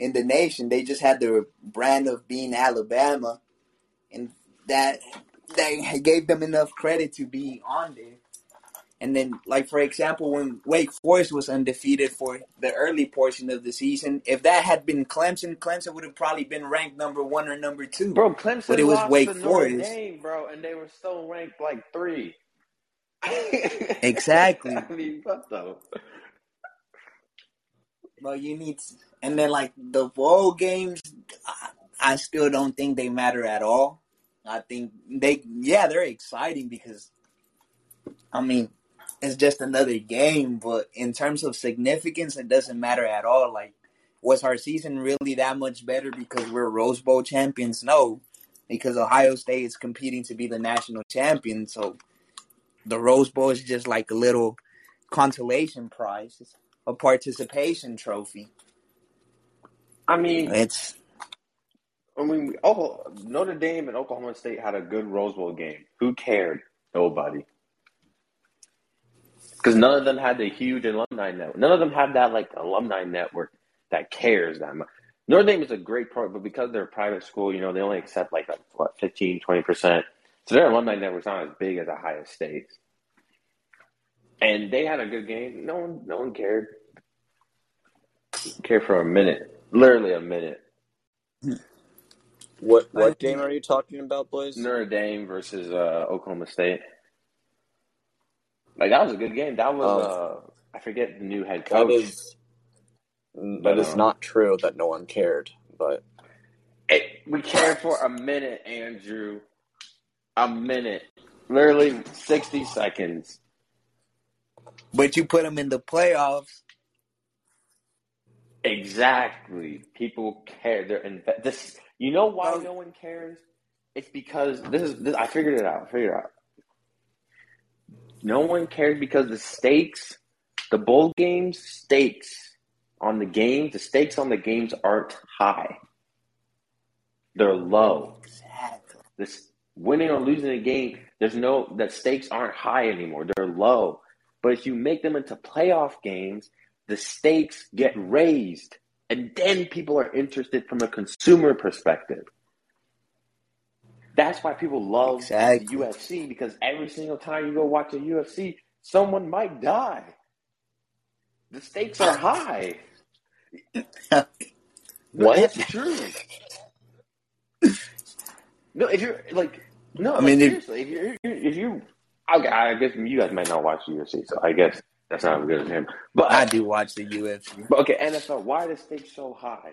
in the nation. They just had the brand of being Alabama, and that that gave them enough credit to be on there. And then, like for example, when Wake Forest was undefeated for the early portion of the season, if that had been Clemson, Clemson would have probably been ranked number one or number two. Bro, Clemson but it was Wake Forest. Dame, bro, and they were still ranked like three. Exactly. I mean, what the? But you need, to, and then like the bowl games, I, still don't think they matter at all. I think they, yeah, they're exciting because, I mean, it's just another game. But in terms of significance, it doesn't matter at all. Like, was our season really that much better because we're Rose Bowl champions? No, because Ohio State is competing to be the national champion. So the Rose Bowl is just like a little consolation prize, a participation trophy. I mean, It's I mean, Oklahoma, Notre Dame and Oklahoma State had a good Rose Bowl game. Who cared? Nobody. Because none of them had the huge alumni network. None of them had that like alumni network that cares that much. Notre Dame is a great program, but because they're a private school, you know, they only accept like what 15, 20%. So their alumni network's not as big as Ohio State's. And they had a good game. No one, no one cared. Cared for a minute, literally a minute. What I- what game are you talking about, boys? Notre Dame versus uh, Oklahoma State. Like that was a good game. That was Oh. uh, I forget the new head That coach. is that is not true that no one cared, but It, we cared for a minute, Andrew. A minute, literally sixty seconds. but you put them in the playoffs. Exactly. People care. They're in this. You know why oh, no one cares? It's because this is. This, I figured it out. I figured it out. No one cares because the stakes, the bowl games stakes on the games, the stakes on the games aren't high. They're low. Exactly. This winning or losing a game, There's no the stakes aren't high anymore. They're low. But if you make them into playoff games, the stakes get raised. And then people are interested from a consumer perspective. That's why people love Exactly. the UFC because every single time you go watch a UFC, someone might die. The stakes are high. No, What? That's true. No, if you're like, no, I like, mean, if- seriously, if you're, if you, okay, I guess you guys might not watch the UFC, so I guess that's not as good as him. But I do watch the UFC. But okay, NFL, why are the stakes so high?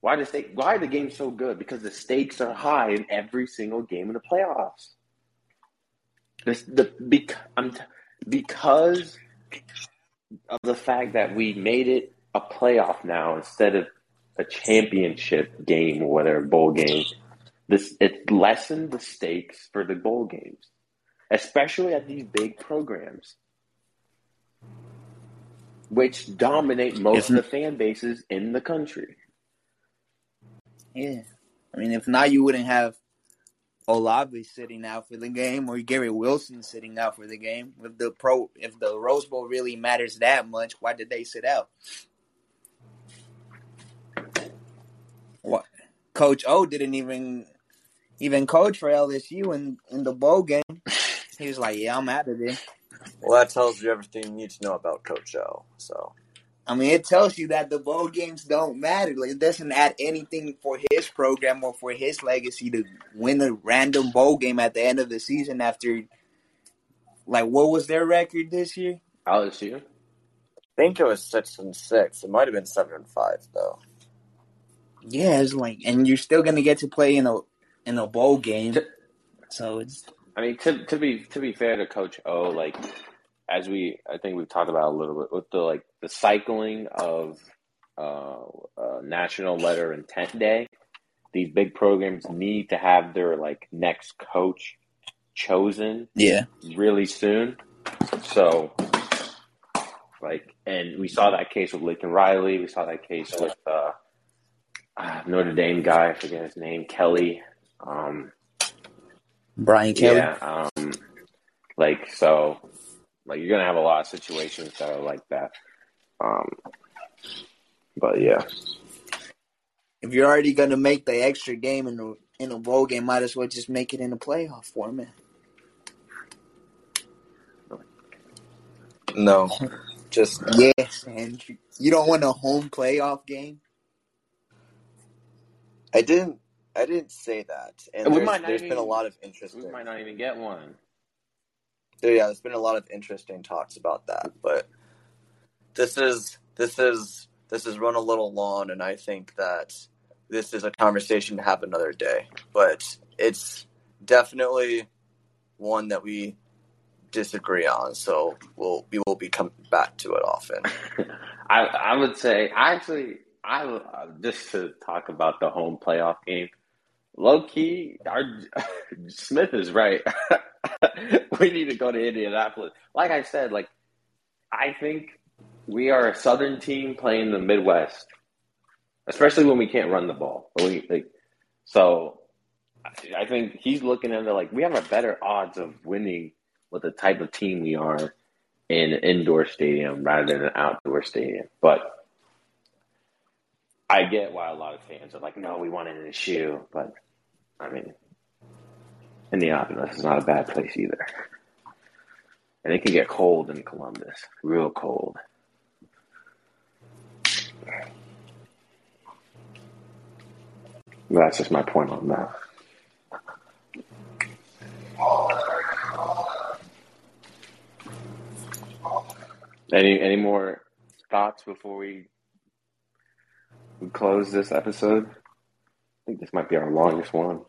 Why the stake? Why are the games so good? Because the stakes are high in every single game in the playoffs. This the bec, I'm t- because of the fact that we made it a playoff now instead of a championship game or whatever bowl game. This it lessened the stakes for the bowl games, especially at these big programs which dominate most If- of the fan bases in the country. Yeah. I mean, if not, you wouldn't have Olave sitting out for the game or Garrett Wilson sitting out for the game. If the pro, if the Rose Bowl really matters that much, why did they sit out? What? Coach O didn't even even coach for LSU in in the bowl game. He was like, "Yeah, I'm out of there." Well, that tells you everything you need to know about Coach O. So I mean, it tells you that the bowl games don't matter. Like, it doesn't add anything for his program or for his legacy to win a random bowl game at the end of the season after, like, what was their record this year? Oh, LSU. I think it was six and six. It might have been seven and five though. Yeah, it's like, and you're still gonna get to play in a in a bowl game. So it's I mean, to to be to be fair to Coach O, like as we I think we've talked about a little bit with the like the cycling of uh, uh, National Letter Intent Day. These big programs need to have their like next coach chosen yeah, really soon. So, like, and we saw that case with Lincoln Riley. We saw that case with uh, uh, Notre Dame guy. I forget his name, Kelly. Um, Brian Kelly. yeah. Um, like so, like you're gonna have a lot of situations that are like that. Um, but yeah, If you're already gonna make the extra game in the in a bowl game, might as well just make it in a playoff format. No, just Yes, and you don't want a home playoff game. I didn't. I didn't say that. And And we there's, might not there's been a lot of interest. we interesting. might not even get one. There, yeah, there's been a lot of interesting talks about that, but this is this is this has run a little long, and I think that this is a conversation to have another day. But it's definitely one that we disagree on, so we'll we will be coming back to it often. I I would say I actually I uh, just to talk about the home playoff game. Low key, our Smith is right. we need to go to Indianapolis. Like I said, like I think we are a Southern team playing the Midwest, especially when we can't run the ball. We, like, so I think he's looking at it like we have a better odds of winning with the type of team we are in an indoor stadium rather than an outdoor stadium. But I get why a lot of fans are like, no, we want it in a shoe. But I mean, Indianapolis is not a bad place either. And it can get cold in Columbus, real cold. That's just my point on that. Any any more thoughts before we we close this episode? I think this might be our longest one.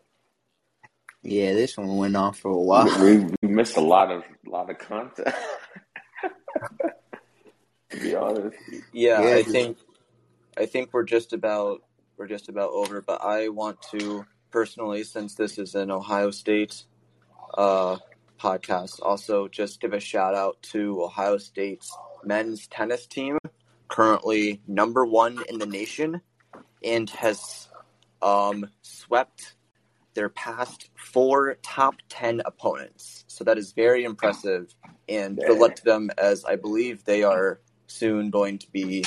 Yeah, this one went on for a while. We, we missed a lot of lot of content. to be honest, Yeah, Yeah, I dude. think I think we're just about we're just about over. But I want to personally, since this is an Ohio State uh, podcast, also just give a shout out to Ohio State's men's tennis team, currently number one in the nation, and has um, swept their past four top 10 opponents. So that is very impressive. And good luck to them as I believe they are soon going to be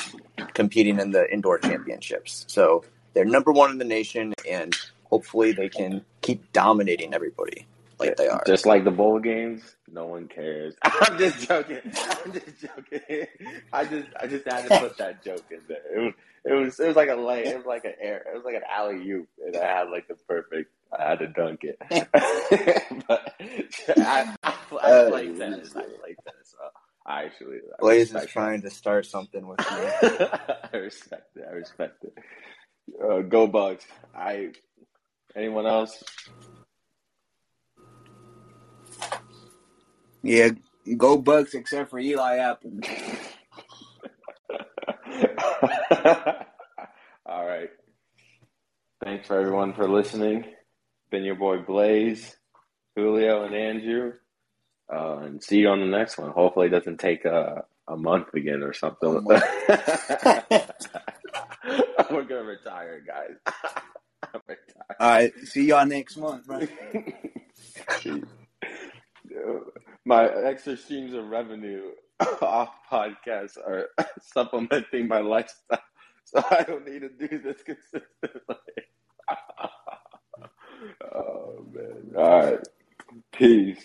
competing in the indoor championships. So they're number one in the nation, and hopefully they can keep dominating everybody like they are. Just like the bowl games, no one cares. I'm just joking. I'm just joking. I just I just had to put that joke in there. It was it was it was like a lay it was like an air it was like an alley oop and I had like the perfect I had to dunk it. but I, I, I Uh, played tennis. I played tennis. So I actually I Blaze is trying to start something with me. I respect it. I respect it. Uh, go Bucks. I anyone else? Yeah, go Bucks except for Eli Apple. All right. Thanks for everyone for listening. Been your boy Blaze, Julio, and Andrew. Uh, and see you on the next one. Hopefully, it doesn't take a, a month again or something. We're gonna retire, guys. I'm retired. All right, see y'all next month, bro. my extra streams of revenue off podcasts are supplementing my lifestyle, so I don't need to do this consistently. Oh man! All right, peace.